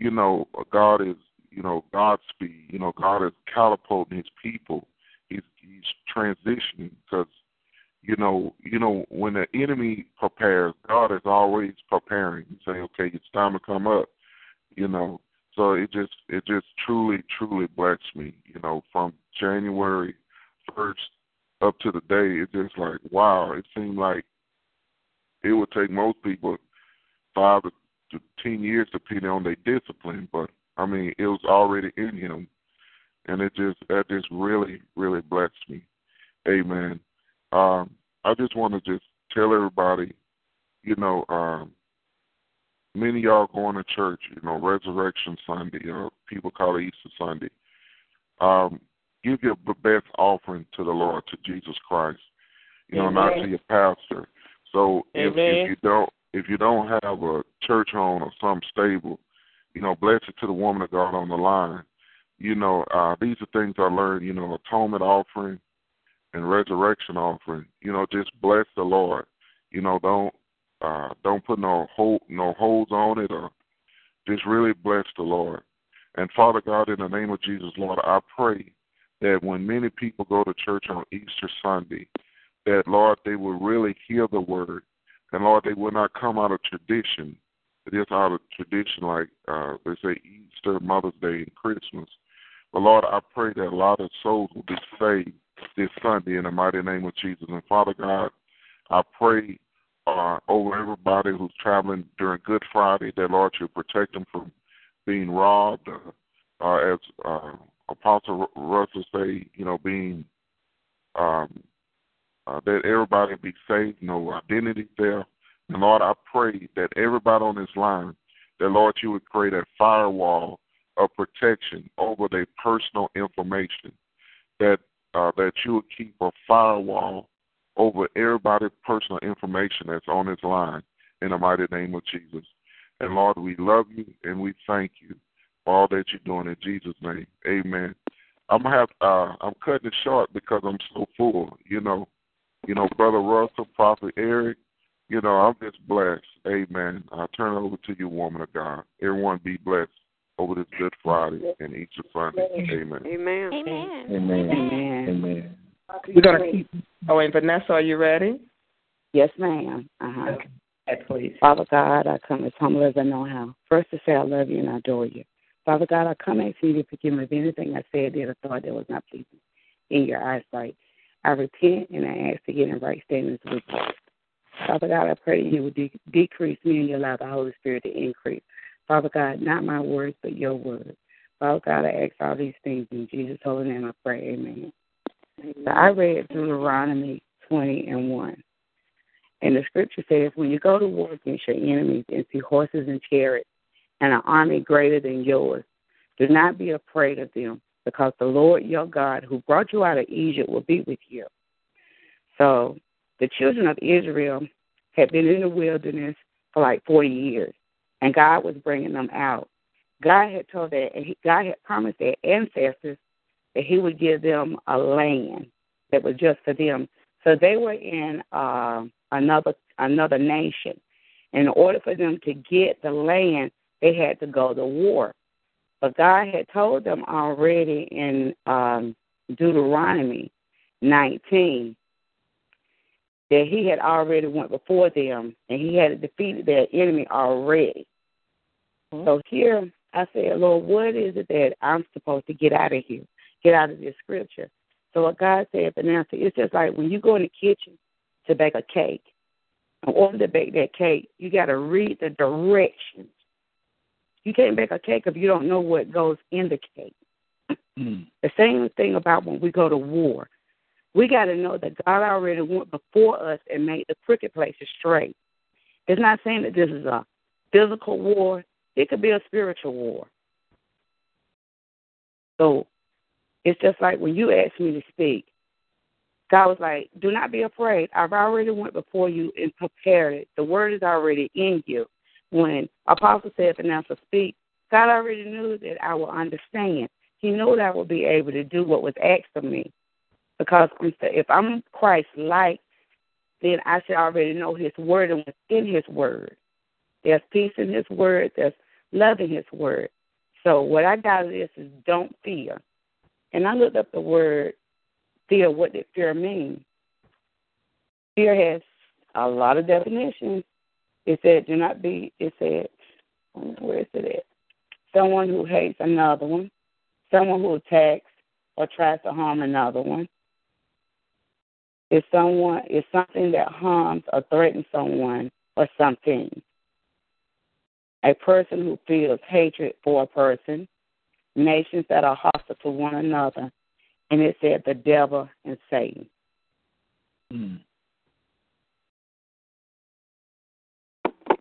I: you know, God is, you know, Godspeed. You know, God is catapulting His people. He's He's transitioning because, you know, you know, when the enemy prepares, God is always preparing. He say, okay, it's time to come up. You know, so it just it just truly truly blessed me. You know, from January first up to the day, it's just like wow. It seemed like it would take most people five to ten years depending on their discipline, but I mean it was already in him, and it just that just really really blessed me. Amen. Um, I just want to just tell everybody, you know, um, many of y'all going to church, you know, Resurrection Sunday, you know, people call it Easter Sunday. Um, give the best offering to the Lord, to Jesus Christ. You know, not to your pastor. So if, if you don't if you don't have a church home or some stable, you know, bless it to the woman of God on the line. You know, uh, these are things I learned, you know, atonement offering and resurrection offering. You know, just bless the Lord. You know, don't uh don't put no hold no holds on it or just really bless the Lord. And Father God, in the name of Jesus, Lord, I pray that when many people go to church on Easter Sunday, that, Lord, they will really hear the word. And, Lord, they will not come out of tradition, It is out of tradition, like uh, they say Easter, Mother's Day, and Christmas. But Lord, I pray that a lot of souls will be saved this Sunday in the mighty name of Jesus. And Father God, I pray uh, over everybody who's traveling during Good Friday that Lord you protect them from being robbed, uh, uh, as uh, Apostle Russell say, you know, being um, uh, that everybody be safe, no identity theft. And Lord, I pray that everybody on this line, that Lord, you would create a firewall of protection over their personal information, that uh, that you would keep a firewall over everybody's personal information that's on this line in the mighty name of Jesus. And Lord, we love you and we thank you for all that you're doing in Jesus' name. Amen. I'm have uh I'm cutting it short because I'm so full, you know. You know, Brother Russell, Prophet Eric, you know, I'm just blessed. Amen. I turn it over to you, woman of God. Everyone be blessed over this Good Friday and Easter Sunday. Amen.
E: Amen.
F: Amen.
C: Amen.
H: Amen.
C: Amen.
H: We're gonna keep. Oh, and Vanessa, are you ready?
J: Yes, ma'am. Uh-huh.
H: Okay, please.
J: Father God, I come as humble as I know how. First to say I love you and I adore you. Father God, I come asking you to forgive me of anything I said, did, or thought that was not pleasing in your eyesight. I repent and I ask to get in right standings with you. Father God, I pray that you would de- decrease me and you allow the Holy Spirit to increase. Father God, not my words, but your words. Father God, I ask all these things in Jesus' holy name. I pray, Amen. So I read Deuteronomy 20 and 1. And the scripture says, When you go to war against your enemies and see horses and chariots and an army greater than yours, do not be afraid of them, because the Lord your God, who brought you out of Egypt, will be with you. So the children of Israel had been in the wilderness for like 40 years, and God was bringing them out. God had told that, God had promised their ancestors that He would give them a land that was just for them. So they were in uh, another another nation. In order for them to get the land, they had to go to war. But God had told them already in um, Deuteronomy 19 that He had already went before them and He had defeated their enemy already. Mm-hmm. So here I said, Lord, what is it that I'm supposed to get out of here? Get out of this scripture. So what God said, Vanessa, it's just like when you go in the kitchen to bake a cake. In order to bake that cake, you got to read the directions. You can't bake a cake if you don't know what goes in the cake. Mm. The same thing about when we go to war. We got to know that God already went before us and made the crooked places straight. It's not saying that this is a physical war, it could be a spiritual war. So it's just like when you asked me to speak, God was like, Do not be afraid. I've already went before you and prepared it. The word is already in you. When Apostle said Vanessa speak, God already knew that I will understand. He knew that I would be able to do what was asked of me. Because if I'm Christ like, then I should already know his word and what's in his word. There's peace in his word, there's love in his word. So what I got of this is don't fear. And I looked up the word fear, what did fear mean? Fear has a lot of definitions. It said, do not be, it said, where is it at? Someone who hates another one, someone who attacks or tries to harm another one. Is someone is something that harms or threatens someone or something. A person who feels hatred for a person, nations that are hostile to one another, and it said the devil and Satan. Mm.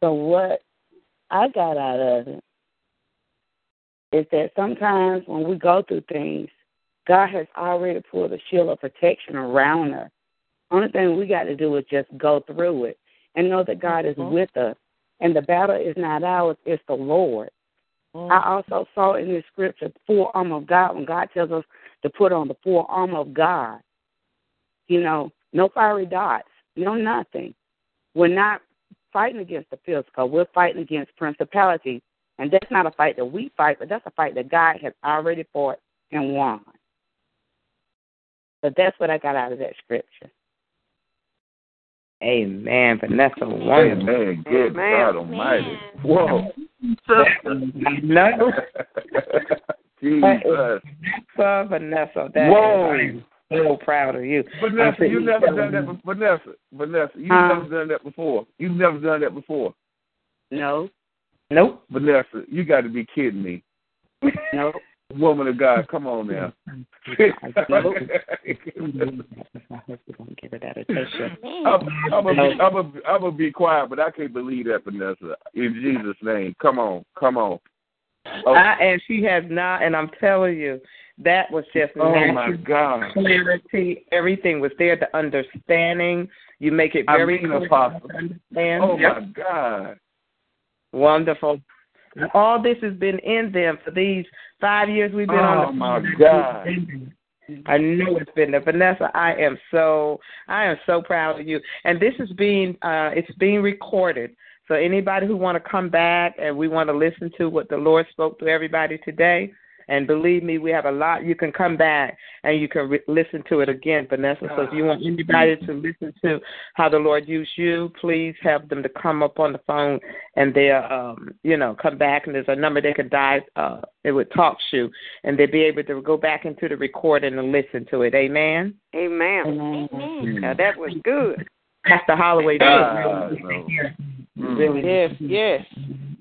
J: So what I got out of it is that sometimes when we go through things, God has already put a shield of protection around us. Only thing we got to do is just go through it and know that God mm-hmm. is with us. And the battle is not ours, it's the Lord. Mm-hmm. I also saw in the scripture the full armor of God when God tells us to put on the full armor of God. You know, no fiery dots, no nothing. We're not fighting against the physical, we're fighting against principalities. And that's not a fight that we fight, but that's a fight that God has already fought and won. So that's what I got out of that scripture.
F: Amen. Vanessa, wonderful.
C: Amen. Good God Almighty. Whoa.
F: no.
C: Jesus.
F: Vanessa, Vanessa, that
C: Whoa.
F: So proud of you.
C: Vanessa, you
F: sitting
C: never done that before. Vanessa, Vanessa, you've
J: Huh?
C: never done that before. You've never done that before.
J: No,
F: Nope.
C: Vanessa, you got to be kidding me.
J: no.
C: Woman of God, come on now.
F: Give her that attention.
C: I'm, gonna be, I'm, I'm gonna be quiet, but I can't believe that, Vanessa. In Jesus' name, come on, come on. Oh,
F: I, and she has not, and I'm telling you, that was just
C: oh my
F: natural
C: God!
F: clarity. Everything was there. The understanding. You make it
C: I
F: very
C: mean,
F: clear.
C: Oh
F: Yep.
C: my God!
F: Wonderful. All this has been in them for these five years we've been
C: Oh,
F: on the
C: my. God.
F: I know it's been there. Vanessa, I am so I am so proud of you. And this is being uh it's being recorded. So anybody who want to come back and we want to listen to what the Lord spoke to everybody today, and believe me, we have a lot. You can come back and you can re- listen to it again, Vanessa. So if you want anybody to listen to how the Lord used you, please have them to come up on the phone and they'll, um, you know, come back. And there's a number they can dial. Uh, it would talk to you, and they'll be able to go back into the recording and listen to it. Amen.
E: Amen. Amen. Now that was good.
F: Pastor Holloway.
C: God,
F: did.
C: no.
F: Really
E: Yes, yes,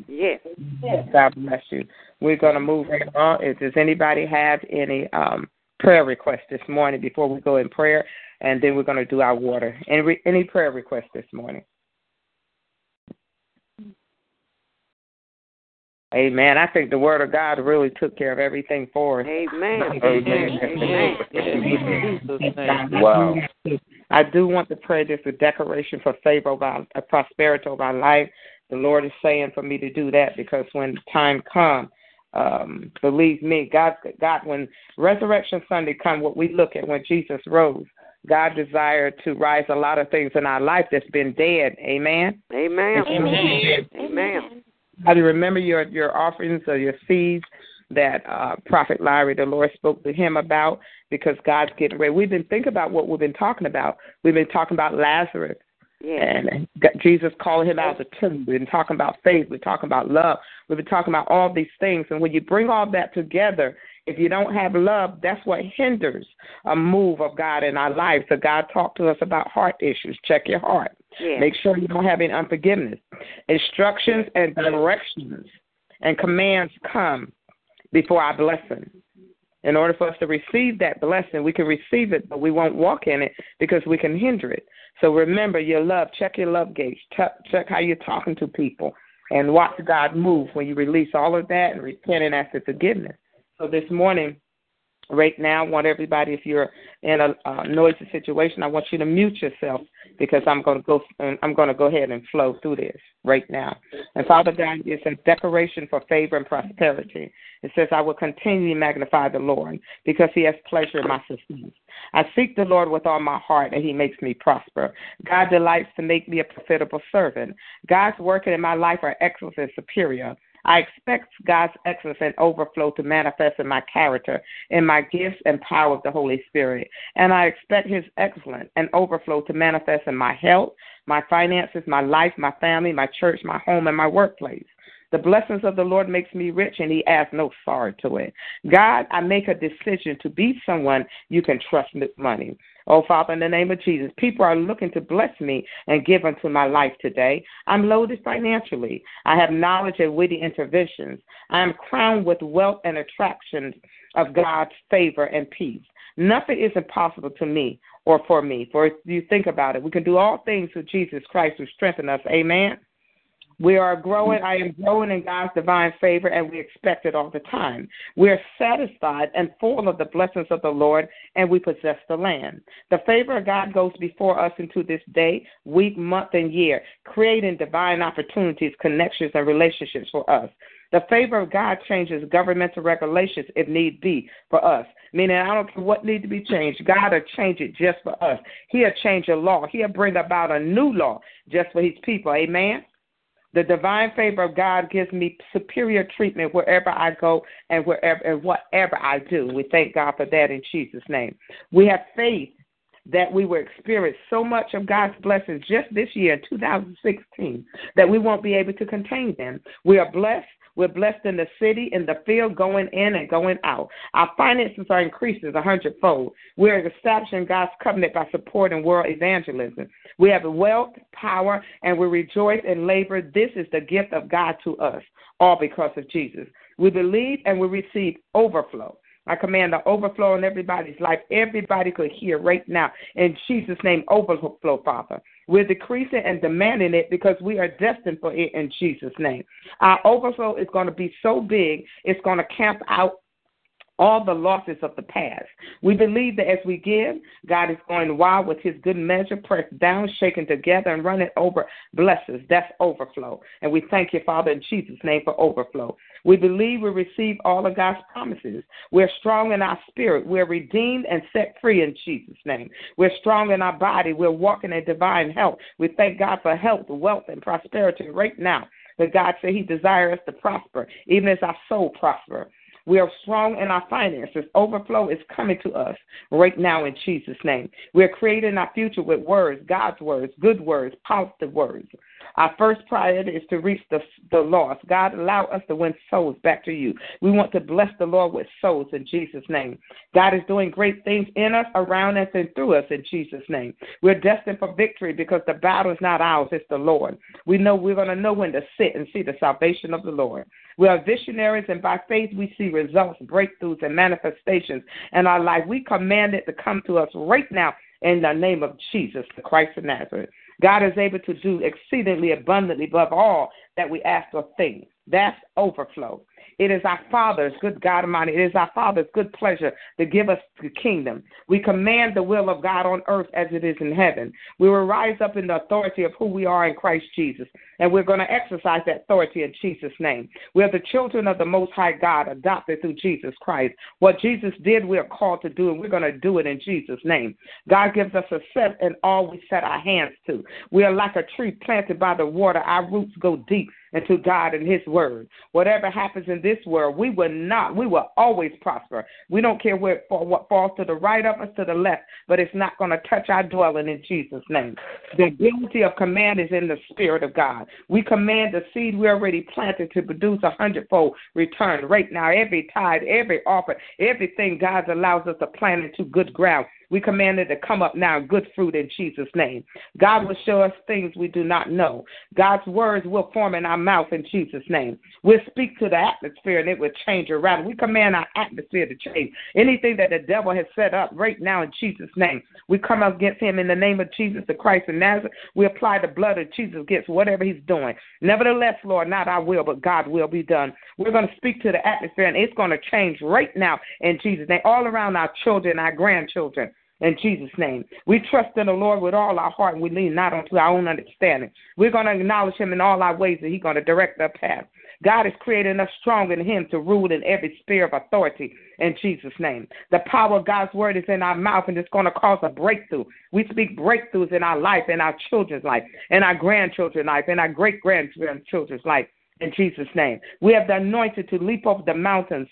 E: yes.
F: God bless you. We're going to move right on. If does anybody have any um, prayer requests this morning before we go in prayer, and then we're going to do our water. Any re- any prayer requests this morning? Amen. I think the Word of God really took care of everything for us.
E: Amen.
C: Amen.
E: Amen. In Jesus' name.
C: Wow.
F: I do want to pray this a declaration for favor over our, uh, prosperity of our life. The Lord is saying for me to do that because when time comes, um, believe me, God, God, when Resurrection Sunday come, what we look at when Jesus rose, God desired to rise a lot of things in our life that's been dead. Amen.
E: Amen.
F: Amen.
E: Amen.
F: How do you remember your your offerings or your seeds that uh, Prophet Larry, the Lord spoke to him about? Because God's getting ready. We've been thinking about what we've been talking about. We've been talking about Lazarus
E: Yes.
F: and Jesus calling him out of the tomb. We've been talking about faith. We're talking about love. We've been talking about all these things. And when you bring all that together, if you don't have love, that's what hinders a move of God in our lives. So God talked to us about heart issues. Check your heart.
E: Yes.
F: Make sure you don't have any unforgiveness. Instructions and directions and commands come before our blessing. In order for us to receive that blessing, we can receive it, but we won't walk in it because we can hinder it. So remember your love. Check your love gauge. Check, check how you're talking to people, and watch God move when you release all of that and repent and ask for forgiveness. So this morning, right now, I want everybody, if you're in a, a noisy situation, I want you to mute yourself because I'm going to go. I'm going to go ahead and flow through this right now. And Father God, it's a declaration for favor and prosperity. It says, "I will continually magnify the Lord because He has pleasure in my success. I seek the Lord with all my heart, and He makes me prosper. God delights to make me a profitable servant. God's working in my life are excellent and superior." I expect God's excellence and overflow to manifest in my character, in my gifts and power of the Holy Spirit. And I expect His excellence and overflow to manifest in my health, my finances, my life, my family, my church, my home, and my workplace. The blessings of the Lord makes me rich, and He adds no sorrow to it. God, I make a decision to be someone you can trust with money. Oh, Father, in the name of Jesus, people are looking to bless me and give unto my life today. I'm loaded financially. I have knowledge and witty interventions. I am crowned with wealth and attractions of God's favor and peace. Nothing is impossible to me or for me. For if you think about it, we can do all things through Jesus Christ who strengthens us. Amen. We are growing. I am growing in God's divine favor, and we expect it all the time. We are satisfied and full of the blessings of the Lord, and we possess the land. The favor of God goes before us into this day, week, month, and year, creating divine opportunities, connections, and relationships for us. The favor of God changes governmental regulations if need be for us. Meaning, I don't care what needs to be changed. God will change it just for us. He'll change a law. He'll bring about a new law just for His people. Amen. The divine favor of God gives me superior treatment wherever I go and wherever and whatever I do. We thank God for that in Jesus' name. We have faith that we will experience so much of God's blessings just this year, 2016, that we won't be able to contain them. We are blessed we're blessed in the city, in the field, going in and going out. Our finances are increasing a hundredfold. We're establishing God's covenant by supporting world evangelism. We have wealth, power, and we rejoice in labor. This is the gift of God to us, all because of Jesus. We believe and we receive overflow. I command the overflow in everybody's life. Everybody could hear right now. In Jesus' name, overflow, Father. We're decreasing and demanding it because we are destined for it in Jesus' name. Our overflow is going to be so big, it's going to camp out all the losses of the past. We believe that as we give, God is going wild with his good measure, pressed down, shaken together, and running over blessings. That's overflow. And we thank you, Father, in Jesus' name for overflow. We believe we receive all of God's promises. We're strong in our spirit. We're redeemed and set free in Jesus' name. We're strong in our body. We're walking in divine health. We thank God for health, wealth, and prosperity right now. That God said He desires us to prosper, even as our soul prosper. We are strong in our finances. Overflow is coming to us right now in Jesus' name. We're creating our future with words, God's words, good words, positive words. Our first priority is to reach the, the lost. God, allow us to win souls back to you. We want to bless the Lord with souls in Jesus' name. God is doing great things in us, around us, and through us in Jesus' name. We're destined for victory because the battle is not ours, it's the Lord. We know we're going to know when to sit and see the salvation of the Lord. We are visionaries, and by faith we see results, breakthroughs, and manifestations in our life. We command it to come to us right now in the name of Jesus, the Christ of Nazareth. God is able to do exceedingly abundantly above all that we ask or think. That's overflow. It is our Father's, good God Almighty, it is our Father's good pleasure to give us the kingdom. We command the will of God on earth as it is in heaven. We will rise up in the authority of who we are in Christ Jesus, and we're going to exercise that authority in Jesus' name. We are the children of the Most High God, adopted through Jesus Christ. What Jesus did, we are called to do, and we're going to do it in Jesus' name. God gives us a set in all we set our hands to. We are like a tree planted by the water. Our roots go deep into God and His Word. Whatever happens in this world, we will not, we will always prosper. We don't care where what falls to the right of us, to the left, but it's not going to touch our dwelling in Jesus' name. The ability of command is in the Spirit of God. We command the seed we already planted to produce a hundredfold return right now. Every tithe, every offer, everything God allows us to plant into good ground we command it to come up now, good fruit in Jesus' name. God will show us things we do not know. God's words will form in our mouth in Jesus' name. We'll speak to the atmosphere and it will change around. We command our atmosphere to change. Anything that the devil has set up right now in Jesus' name, we come up against him in the name of Jesus, the Christ of Nazareth. We apply the blood of Jesus against whatever he's doing. Nevertheless, Lord, not our will, but God will be done. We're going to speak to the atmosphere and it's going to change right now in Jesus' name, all around our children, our grandchildren in Jesus' name. We trust in the Lord with all our heart and we lean not onto our own understanding. We're going to acknowledge Him in all our ways and He's going to direct our path. God is creating us strong in Him to rule in every sphere of authority in Jesus' name. The power of God's word is in our mouth and it's going to cause a breakthrough. We speak breakthroughs in our life, in our children's life, in our grandchildren's life, in our great grandchildren's life in Jesus' name. We have the anointing to leap over the mountains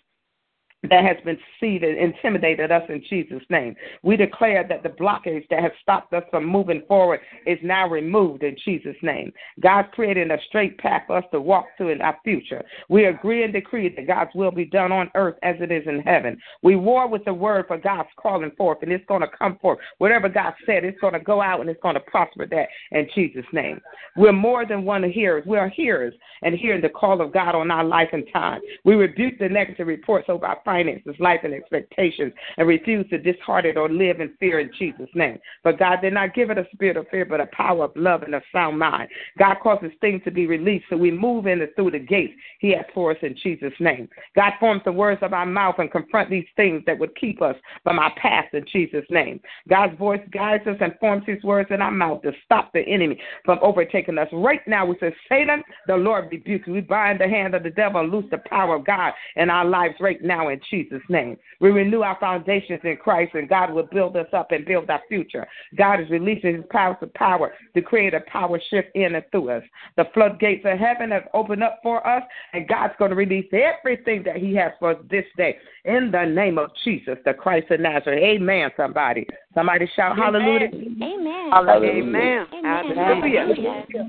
F: that has been seated, and intimidated us in Jesus' name. We declare that the blockage that has stopped us from moving forward is now removed in Jesus' name. God's creating a straight path for us to walk through in our future. We agree and decree that God's will be done on earth as it is in heaven. We war with the word for God's calling forth, and it's going to come forth. Whatever God said, it's going to go out and it's going to prosper that in Jesus' name. We're more than one hearers. We are hearers and hearing the call of God on our life and time. We rebuke the negative reports over our finances, life, and expectations, and refuse to dishearten or live in fear in Jesus' name. But God did not give it a spirit of fear, but a power of love and a sound mind. God causes things to be released, so we move in and through the gates He has for us in Jesus' name. God forms the words of our mouth and confront these things that would keep us from our path in Jesus' name. God's voice guides us and forms His words in our mouth to stop the enemy from overtaking us. Right now, we say, Satan, the Lord rebuke you. We bind the hand of the devil and loose the power of God in our lives right now in
H: in Jesus' name. We renew our foundations in Christ, and God will build us up and build our future. God is releasing His powers of power to create a power shift in and through us. The floodgates of heaven have opened up for us, and God's going to release everything that He has for us this day in the name of Jesus, the Christ of Nazareth. Amen. Somebody, somebody shout hallelujah.
K: Amen.
H: Hallelujah.
E: Amen.
H: Hallelujah.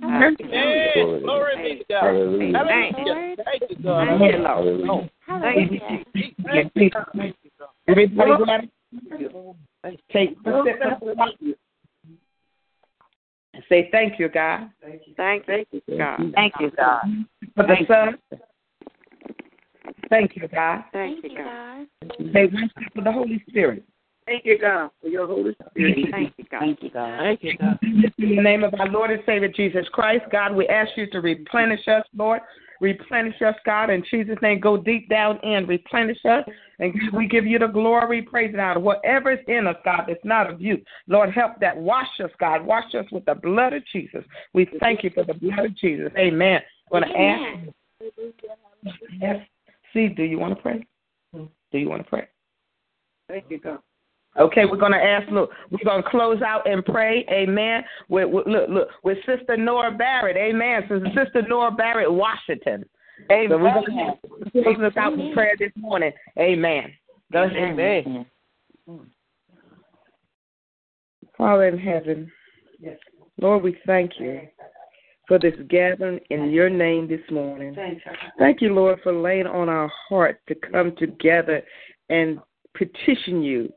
L: Hey, glory be to God.
C: Hallelujah.
L: Hallelujah. Thank you, God.
E: Thank you, Lord.
C: Hallelujah.
E: Thank you.
L: Thank you. Thank you, God.
H: Everybody got it? Take and say thank you, God.
E: Thank you, God.
J: Thank you, God.
H: For the Son. Thank you, God.
E: Thank
K: Thank
E: you,
K: you,
E: God.
K: God.
H: Say one step for the Holy Spirit.
E: Thank you, God, for your Holy Spirit. Thank you, God.
J: Thank you, God.
L: Thank you, God.
H: In the name of our Lord and Savior Jesus Christ, God, we ask you to replenish us, Lord. Replenish us, God, in Jesus' name. Go deep down and replenish us. And we give you the glory, praise, and honor. Whatever is in us, God, that's not of you. Lord, help that. Wash us, God. Wash us with the blood of Jesus. We thank you for the blood of Jesus. Amen. I'm going to ask. Yes. See, do you want to pray? Do you want to pray?
E: Thank you, God.
H: Okay, we're going to ask, look, we're going to close out and pray, amen, with, with, look, look, with Sister Nora Barrett, amen, Sister, Sister Nora Barrett, Washington.
E: Amen.
H: So we're going to close us out with prayer this morning, amen. Go ahead.
L: Amen.
H: Father in heaven, yes. Lord, we thank you for this gathering in your name this morning. Thank you, Lord, for laying on our heart to come together and petition you,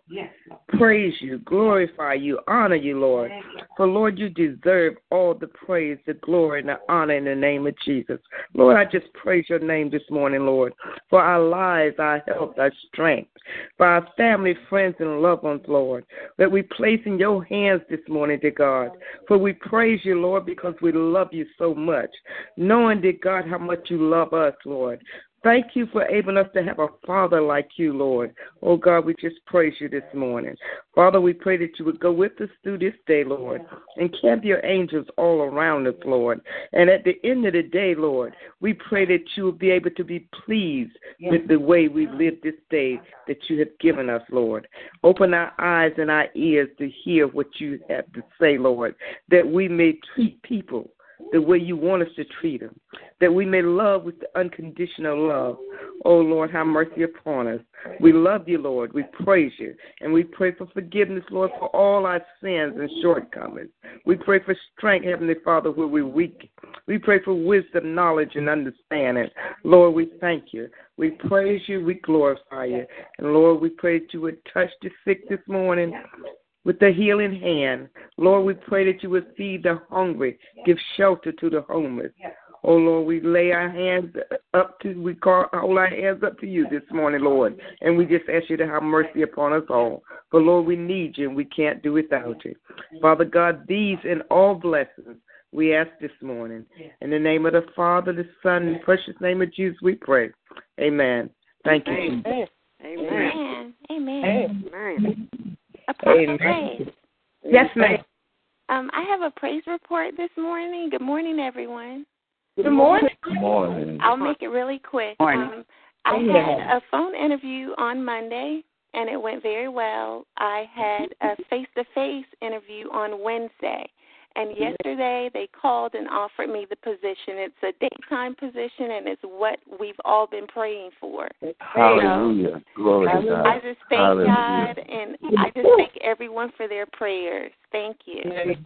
H: praise you, glorify you, honor you, Lord. For, Lord, you deserve all the praise, the glory, and the honor in the name of Jesus. Lord, I just praise your name this morning, Lord, for our lives, our health, our strength, for our family, friends, and loved ones, Lord, that we place in your hands this morning, dear God. For we praise you, Lord, because we love you so much, knowing, dear God, how much you love us, Lord. Thank you for enabling us to have a father like you, Lord. Oh God, we just praise you this morning. Father, we pray that you would go with us through this day, Lord, and camp your angels all around us, Lord. And at the end of the day, Lord, we pray that you will be able to be pleased with the way we live this day that you have given us, Lord. Open our eyes and our ears to hear what you have to say, Lord, that we may treat people the way you want us to treat them, that we may love with the unconditional love. Oh, Lord, have mercy upon us. We love you, Lord. We praise you. And we pray for forgiveness, Lord, for all our sins and shortcomings. We pray for strength, Heavenly Father, where we're weak. We pray for wisdom, knowledge, and understanding. Lord, we thank you. We praise you. We glorify you. And Lord, we pray that you would touch the sick this morning with the healing hand. Lord, we pray that you would feed the hungry, give shelter to the homeless. Oh Lord, we lay our hands up to we call hold our hands up to you this morning, Lord, and we just ask you to have mercy upon us all. For Lord, we need you and we can't do without you. Father God, these and all blessings we ask this morning. In the name of the Father, the Son, and the precious name of Jesus, we pray. Amen. Thank you.
E: Amen.
K: Amen. Amen.
E: Amen.
K: Apostle
H: Amen.
K: Grace,
H: Yes, ma'am.
K: um, I have a praise report this morning. Good morning, everyone.
H: Good morning.
C: Good morning.
K: I'll make it really quick.
J: Morning.
K: Um, I had a phone interview on Monday, and it went very well. I had a face-to-face interview on Wednesday, and yesterday they called and offered me the position. It's a daytime position, and it's what we've all been praying for.
C: Hallelujah. Glory to God.
K: I just thank
C: Hallelujah.
K: God, and I just thank everyone for their prayers. Thank you.
E: Amen.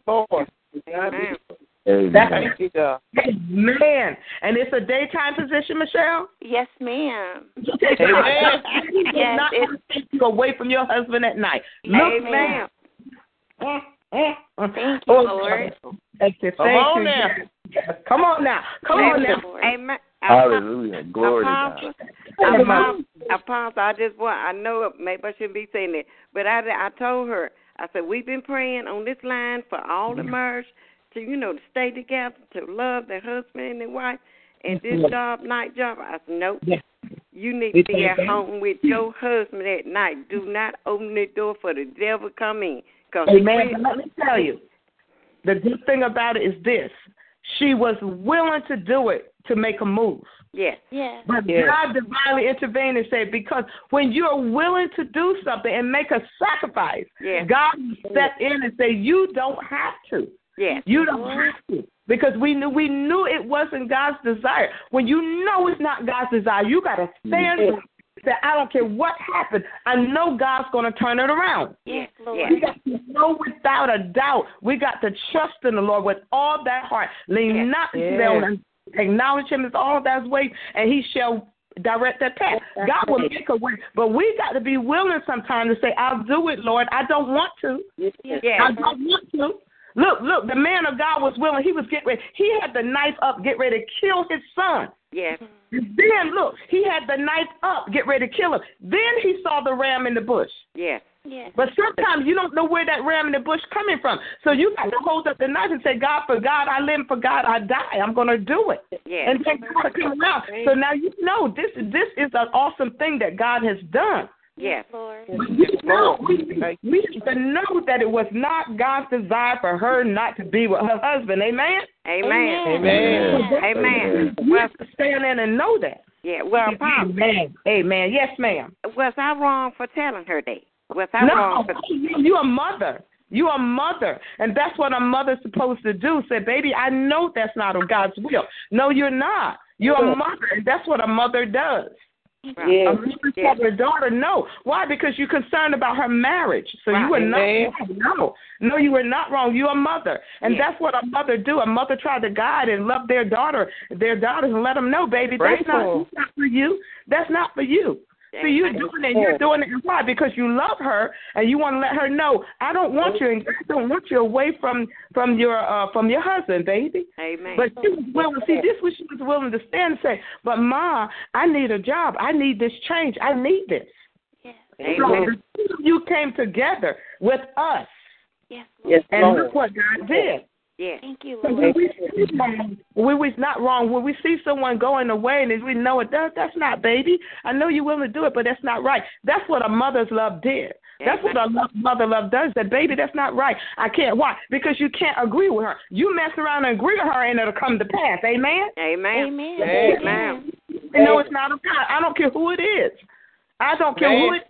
C: Amen.
L: Thank you, God.
H: Man, and it's a daytime position, Michelle.
K: Yes, ma'am.
L: Amen.
K: Yes,
H: not
K: it's-
H: to take you away from your husband at night. Look,
E: Amen.
H: Mm.
K: Thank you,
H: Oh,
K: Lord.
H: Thank you.
L: Come on
H: you.
L: now.
H: Come on now. Come on now.
E: Amen.
C: Hallelujah. Glory to
E: Apostle,
C: God.
E: Apostle, Apostle, I just want, I know maybe I shouldn't be saying that, but I, I told her, I said, we've been praying on this line for all the mm-hmm. marriage to, you know, to stay together, to love their husband and wife, and this
H: mm-hmm.
E: job, night job. I said, nope.
H: Yes.
E: You need to be at home with your husband at night. Do not open the door for the devil to come in. Cause
H: Amen.
E: he-
H: let me tell you, the good thing about it is this: she was willing to do it to make a move.
E: Yes.
K: Yes.
F: But
M: Yes.
F: God divinely intervened and said, because when you're willing to do something and make a sacrifice,
E: Yes.
F: God will step in and say, you don't have to.
E: Yes.
F: You don't have to. Because we knew we knew it wasn't God's desire. When you know it's not God's desire, you gotta stand
M: Yes.
F: Say, I don't care what happened. I know God's gonna turn it around.
K: Yes, Lord.
F: We got to know without a doubt. We got to trust in the Lord with all that heart. Lean
E: Yes.
F: not to
M: Yes.
F: their own acknowledge him as all that's way, and he shall direct that path.
M: That's
F: God will
M: right.
F: make a way. But we got to be willing sometimes to say, I'll do it, Lord. I don't want to.
M: Yes.
E: Yes.
F: I don't want to. Look, look, the man of God was willing. He was getting ready. He had the knife up, get ready to kill his son.
E: Yes.
F: And then look, he had the knife up, get ready to kill him. Then he saw the ram in the bush.
E: Yeah.
K: Yeah.
F: But sometimes you don't know where that ram in the bush coming from. So you got to hold up the knife and say, God, for God I live, for God I die. I'm going to do it.
E: Yes.
F: And then God come around. So now you know this this is an awesome thing that God has done.
E: Yes.
K: Lord.
F: We know, we, we have know that it was not God's desire for her not to be with her husband. Amen?
E: Amen.
M: Amen.
E: Amen.
F: We have to stand in and know that.
E: Yeah. Well, Pop,
F: Amen. Amen. Yes, ma'am.
E: was I wrong for telling her that? Was I
F: No,
E: wrong for
F: you're a mother. You're a mother. And that's what a mother's supposed to do. Say, baby, I know that's not of God's will. No, you're not. You're a mother, and that's what a mother does. A mother tells her daughter no. Why? Because you're concerned about her marriage. So you were not
M: Amen.
F: wrong. No. No, you were not wrong. You're a mother. And
E: Yes.
F: that's what a mother do. A mother try to guide and love their daughter, their daughters, and let them know, baby, that's not, that's not for you. That's not for you. See, you're doing it. You're doing it. Why? Because you love her and you want to let her know. I don't want you. And I don't want you away from from your uh from your husband, baby.
E: Amen.
F: But she was willing. See, this was she was willing to stand and say, "But ma, I need a job. I need this change. I need this."
K: Yes.
E: Amen.
F: So the two of you came together with us,
K: Yes, Lord.
M: Yes,
F: and
M: Lord.
F: look what God did.
E: Yes.
K: Thank you, Lord.
F: when we see wrong, when we not wrong, when we see someone going away and we know it, that, that's not baby. I know you're willing to do it, but that's not right. That's what a mother's love did. That's what a lo- mother love does. That baby, that's not right. I can't. Why? Because you can't agree with her. You mess around and agree with her, and it'll come to pass. Amen.
E: Amen.
K: Amen.
E: Amen.
F: You know it's not of God. I don't care who it is. I don't care who it.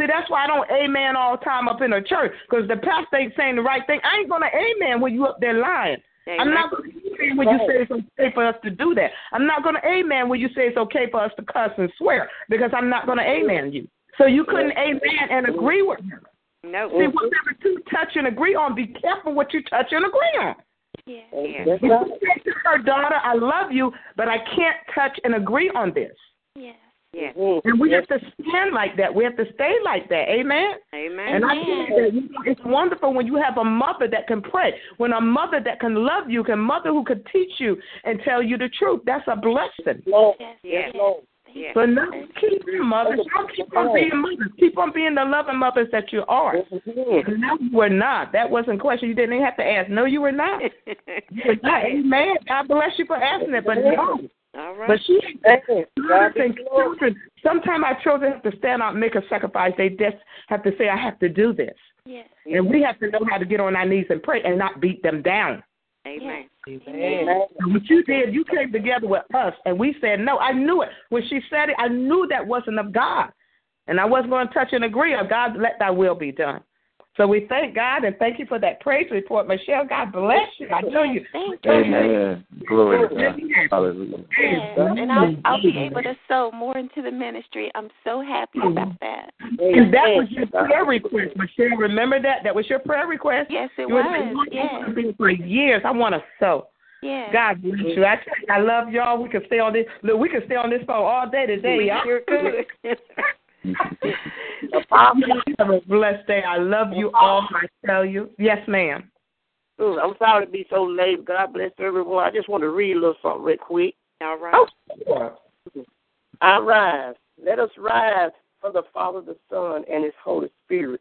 F: See, that's why I don't amen all the time up in the church because the pastor ain't saying the right thing. I ain't gonna amen when you up there lying. I'm not going to amen when you say it's okay for us to do that. I'm not going to amen when you say it's okay for us to cuss and swear because I'm not going to amen you. So you couldn't amen and agree with her.
E: No.
F: See, whatever two touch and agree on, be careful what you touch and agree on.
E: Yeah.
M: That's
F: You say to her daughter, I love you, but I can't touch and agree on this.
K: Yes.
E: Yes.
M: Mm.
F: And we
M: Yes.
F: have to stand like that. We have to stay like that. Amen.
E: Amen.
F: And I tell you that you know, it's wonderful when you have a mother that can pray, when a mother that can love you, can mother who can teach you and tell you the truth. That's a blessing.
M: Lord.
K: Yes.
E: Yes.
M: Lord.
E: Yes.
F: So now keep being mothers. Y'all keep on being mothers. Keep on being the loving mothers that you are. No, you were not. That wasn't a question. You didn't even have to ask. No, you were not. You were not. Amen. God bless you for asking it, but no.
E: All right.
F: But she
M: Amen. God be
F: Children, children, sometimes our children have to stand up and make a sacrifice. They just have to say, I have to do this.
K: Yes.
F: And we have to know how to get on our knees and pray and not beat them down.
E: Amen.
M: Amen.
F: And what you did, you came together with us, and we said, No, I knew it. When she said it, I knew that wasn't of God. And I wasn't going to touch and agree of God, let thy will be done. So we thank God and thank you for that praise report. Michelle, God bless you. I tell you.
K: Thank you.
C: Amen. Glory to God. Hallelujah.
K: Yes. And I'll, I'll be able to sow more into the ministry. I'm so happy about that.
F: And that was your prayer request, Michelle. Remember that? That was your prayer request?
K: Yes, it
F: You
K: was.
F: saying,
K: Yes.
F: wanna for years. I want to sow.
K: Yes.
F: God bless you. I tell you, I love y'all. We can stay on this. Look, we can stay on this phone all day today.
E: We
F: y'all.
E: sure could.
F: Have a blessed day. I love you all. I tell you. Yes, ma'am.
M: Ooh, I'm sorry to be so late. God bless everyone. I just want to read a little something real quick.
E: All right.
F: Oh,
M: I rise. Let us rise for the Father, the Son, and His Holy Spirit.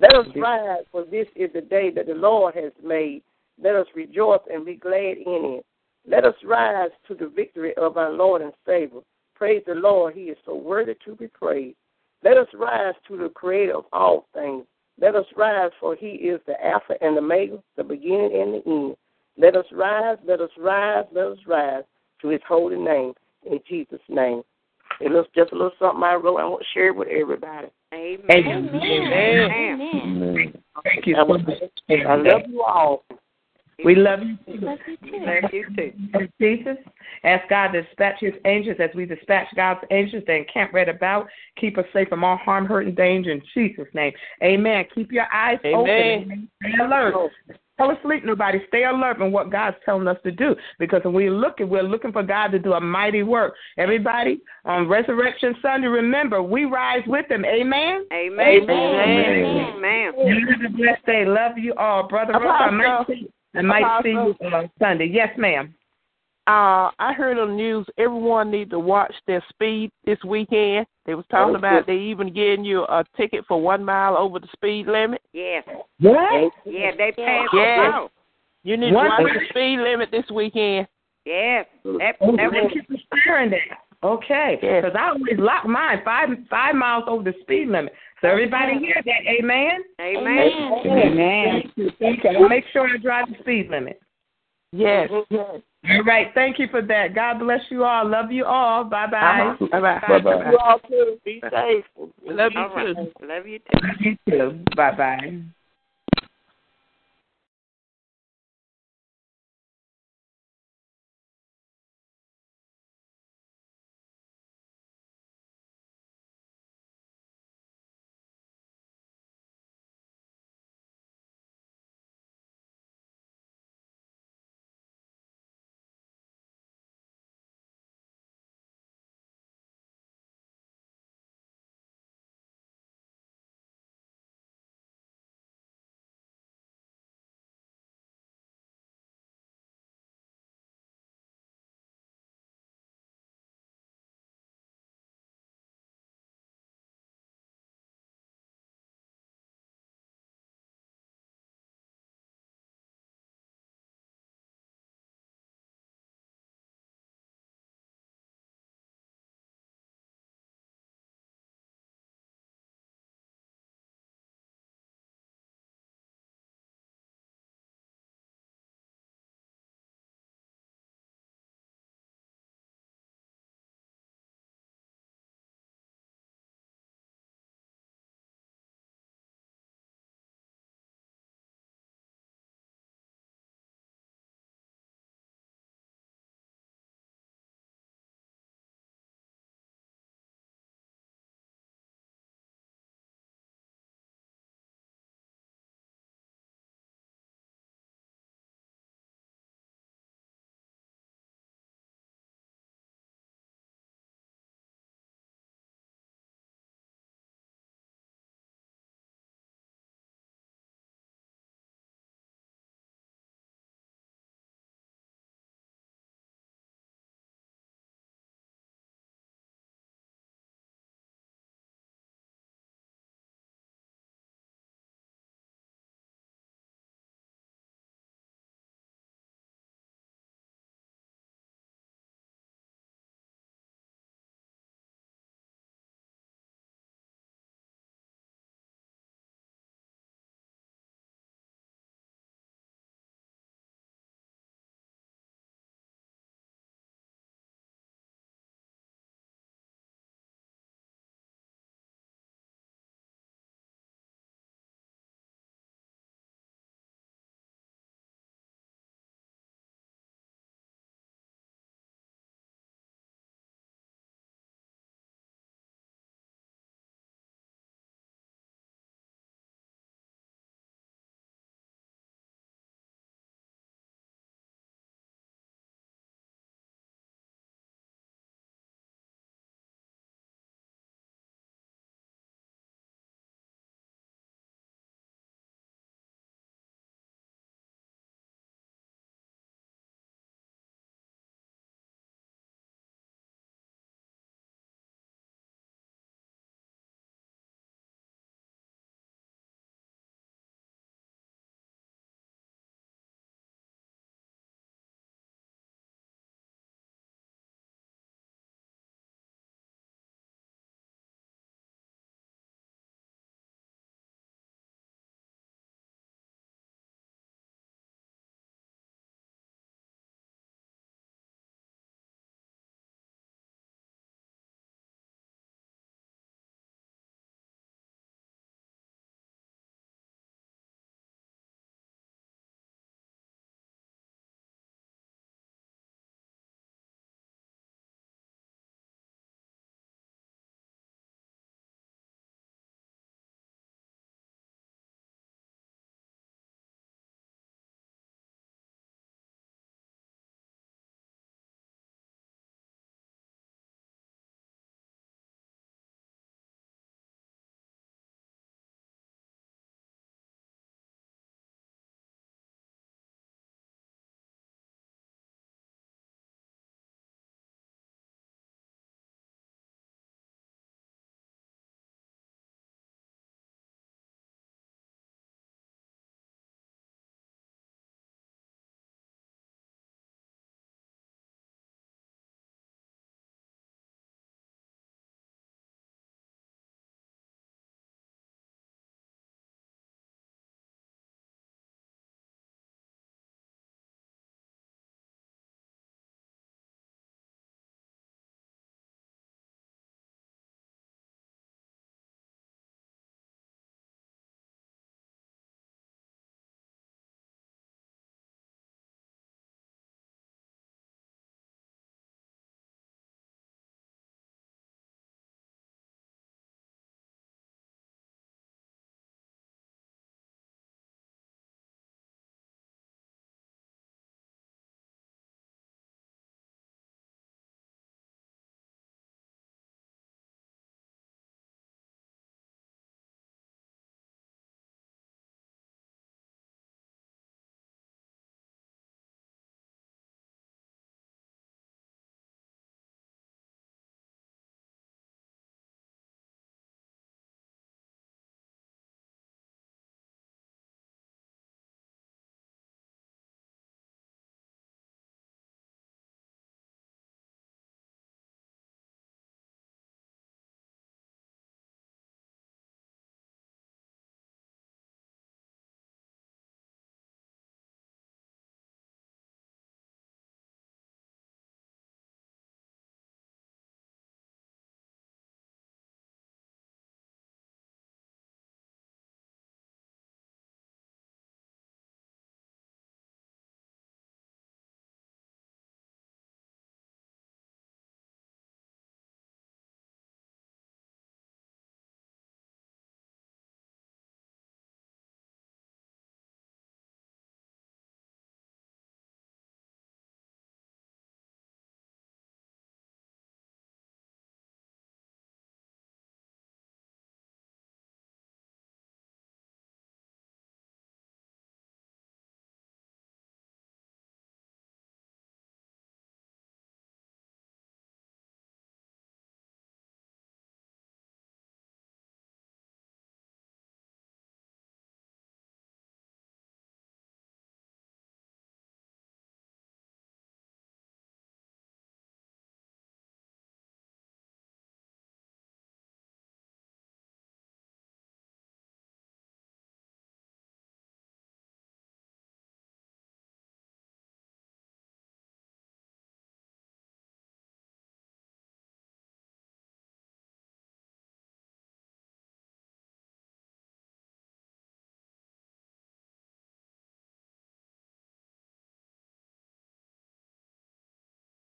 M: Let us rise, for this is the day that the Lord has made. Let us rejoice and be glad in it. Let us rise to the victory of our Lord and Savior. Praise the Lord. He is so worthy to be praised. Let us rise to the Creator of all things. Let us rise, for He is the Alpha and the Omega, the beginning and the end. Let us rise, let us rise, let us rise to His holy name. in Jesus' name. It looks just a little something I wrote. I want to share it with everybody.
E: Amen.
F: Amen.
E: Amen.
M: Amen.
F: Thank you
M: I,
F: so much.
M: I love you all.
F: We love you too.
K: Love you too.
E: Love you too.
F: Jesus, ask God to dispatch his angels as we dispatch God's angels that encamp right about. Keep us safe from all harm, hurt, and danger in Jesus' name. Amen. Keep your eyes
M: Amen.
F: open. Stay alert. Tell asleep, nobody. Stay alert in what God's telling us to do. Because when we're looking, we're looking for God to do a mighty work. Everybody, on Resurrection Sunday, remember, we rise with him. Amen.
E: Amen.
M: Amen.
E: Amen.
F: You have a blessed day. Love you all. Brother Russ, I might
N: Apostle.
F: see, I might see you on Sunday. Yes, ma'am.
N: Uh, I heard on the news everyone needs to watch their speed this weekend. They was talking
M: Okay.
N: about they even getting you a ticket for one mile over the speed limit.
E: Yes.
F: What?
E: Yeah, they passed
N: Yes.
E: it out.
N: You need to
F: One
N: watch the speed limit this weekend.
E: Yes. That,
F: Oh,
E: that
F: thank
E: was
F: you for sharing that. Okay,
N: Yes.
F: because I always lock mine five five miles over the speed limit. So everybody hear that? Amen.
E: Amen.
F: Amen. Thank you. Thank you. Make sure I drive the speed limit.
N: Yes.
F: Yes. All right. Thank you for that. God bless you all. Love you all. Bye bye.
N: Bye bye.
C: Bye-bye. Uh-huh.
M: You all too. Be safe.
N: Love you
E: All right.
N: too.
E: Love you too.
F: You too. Bye bye.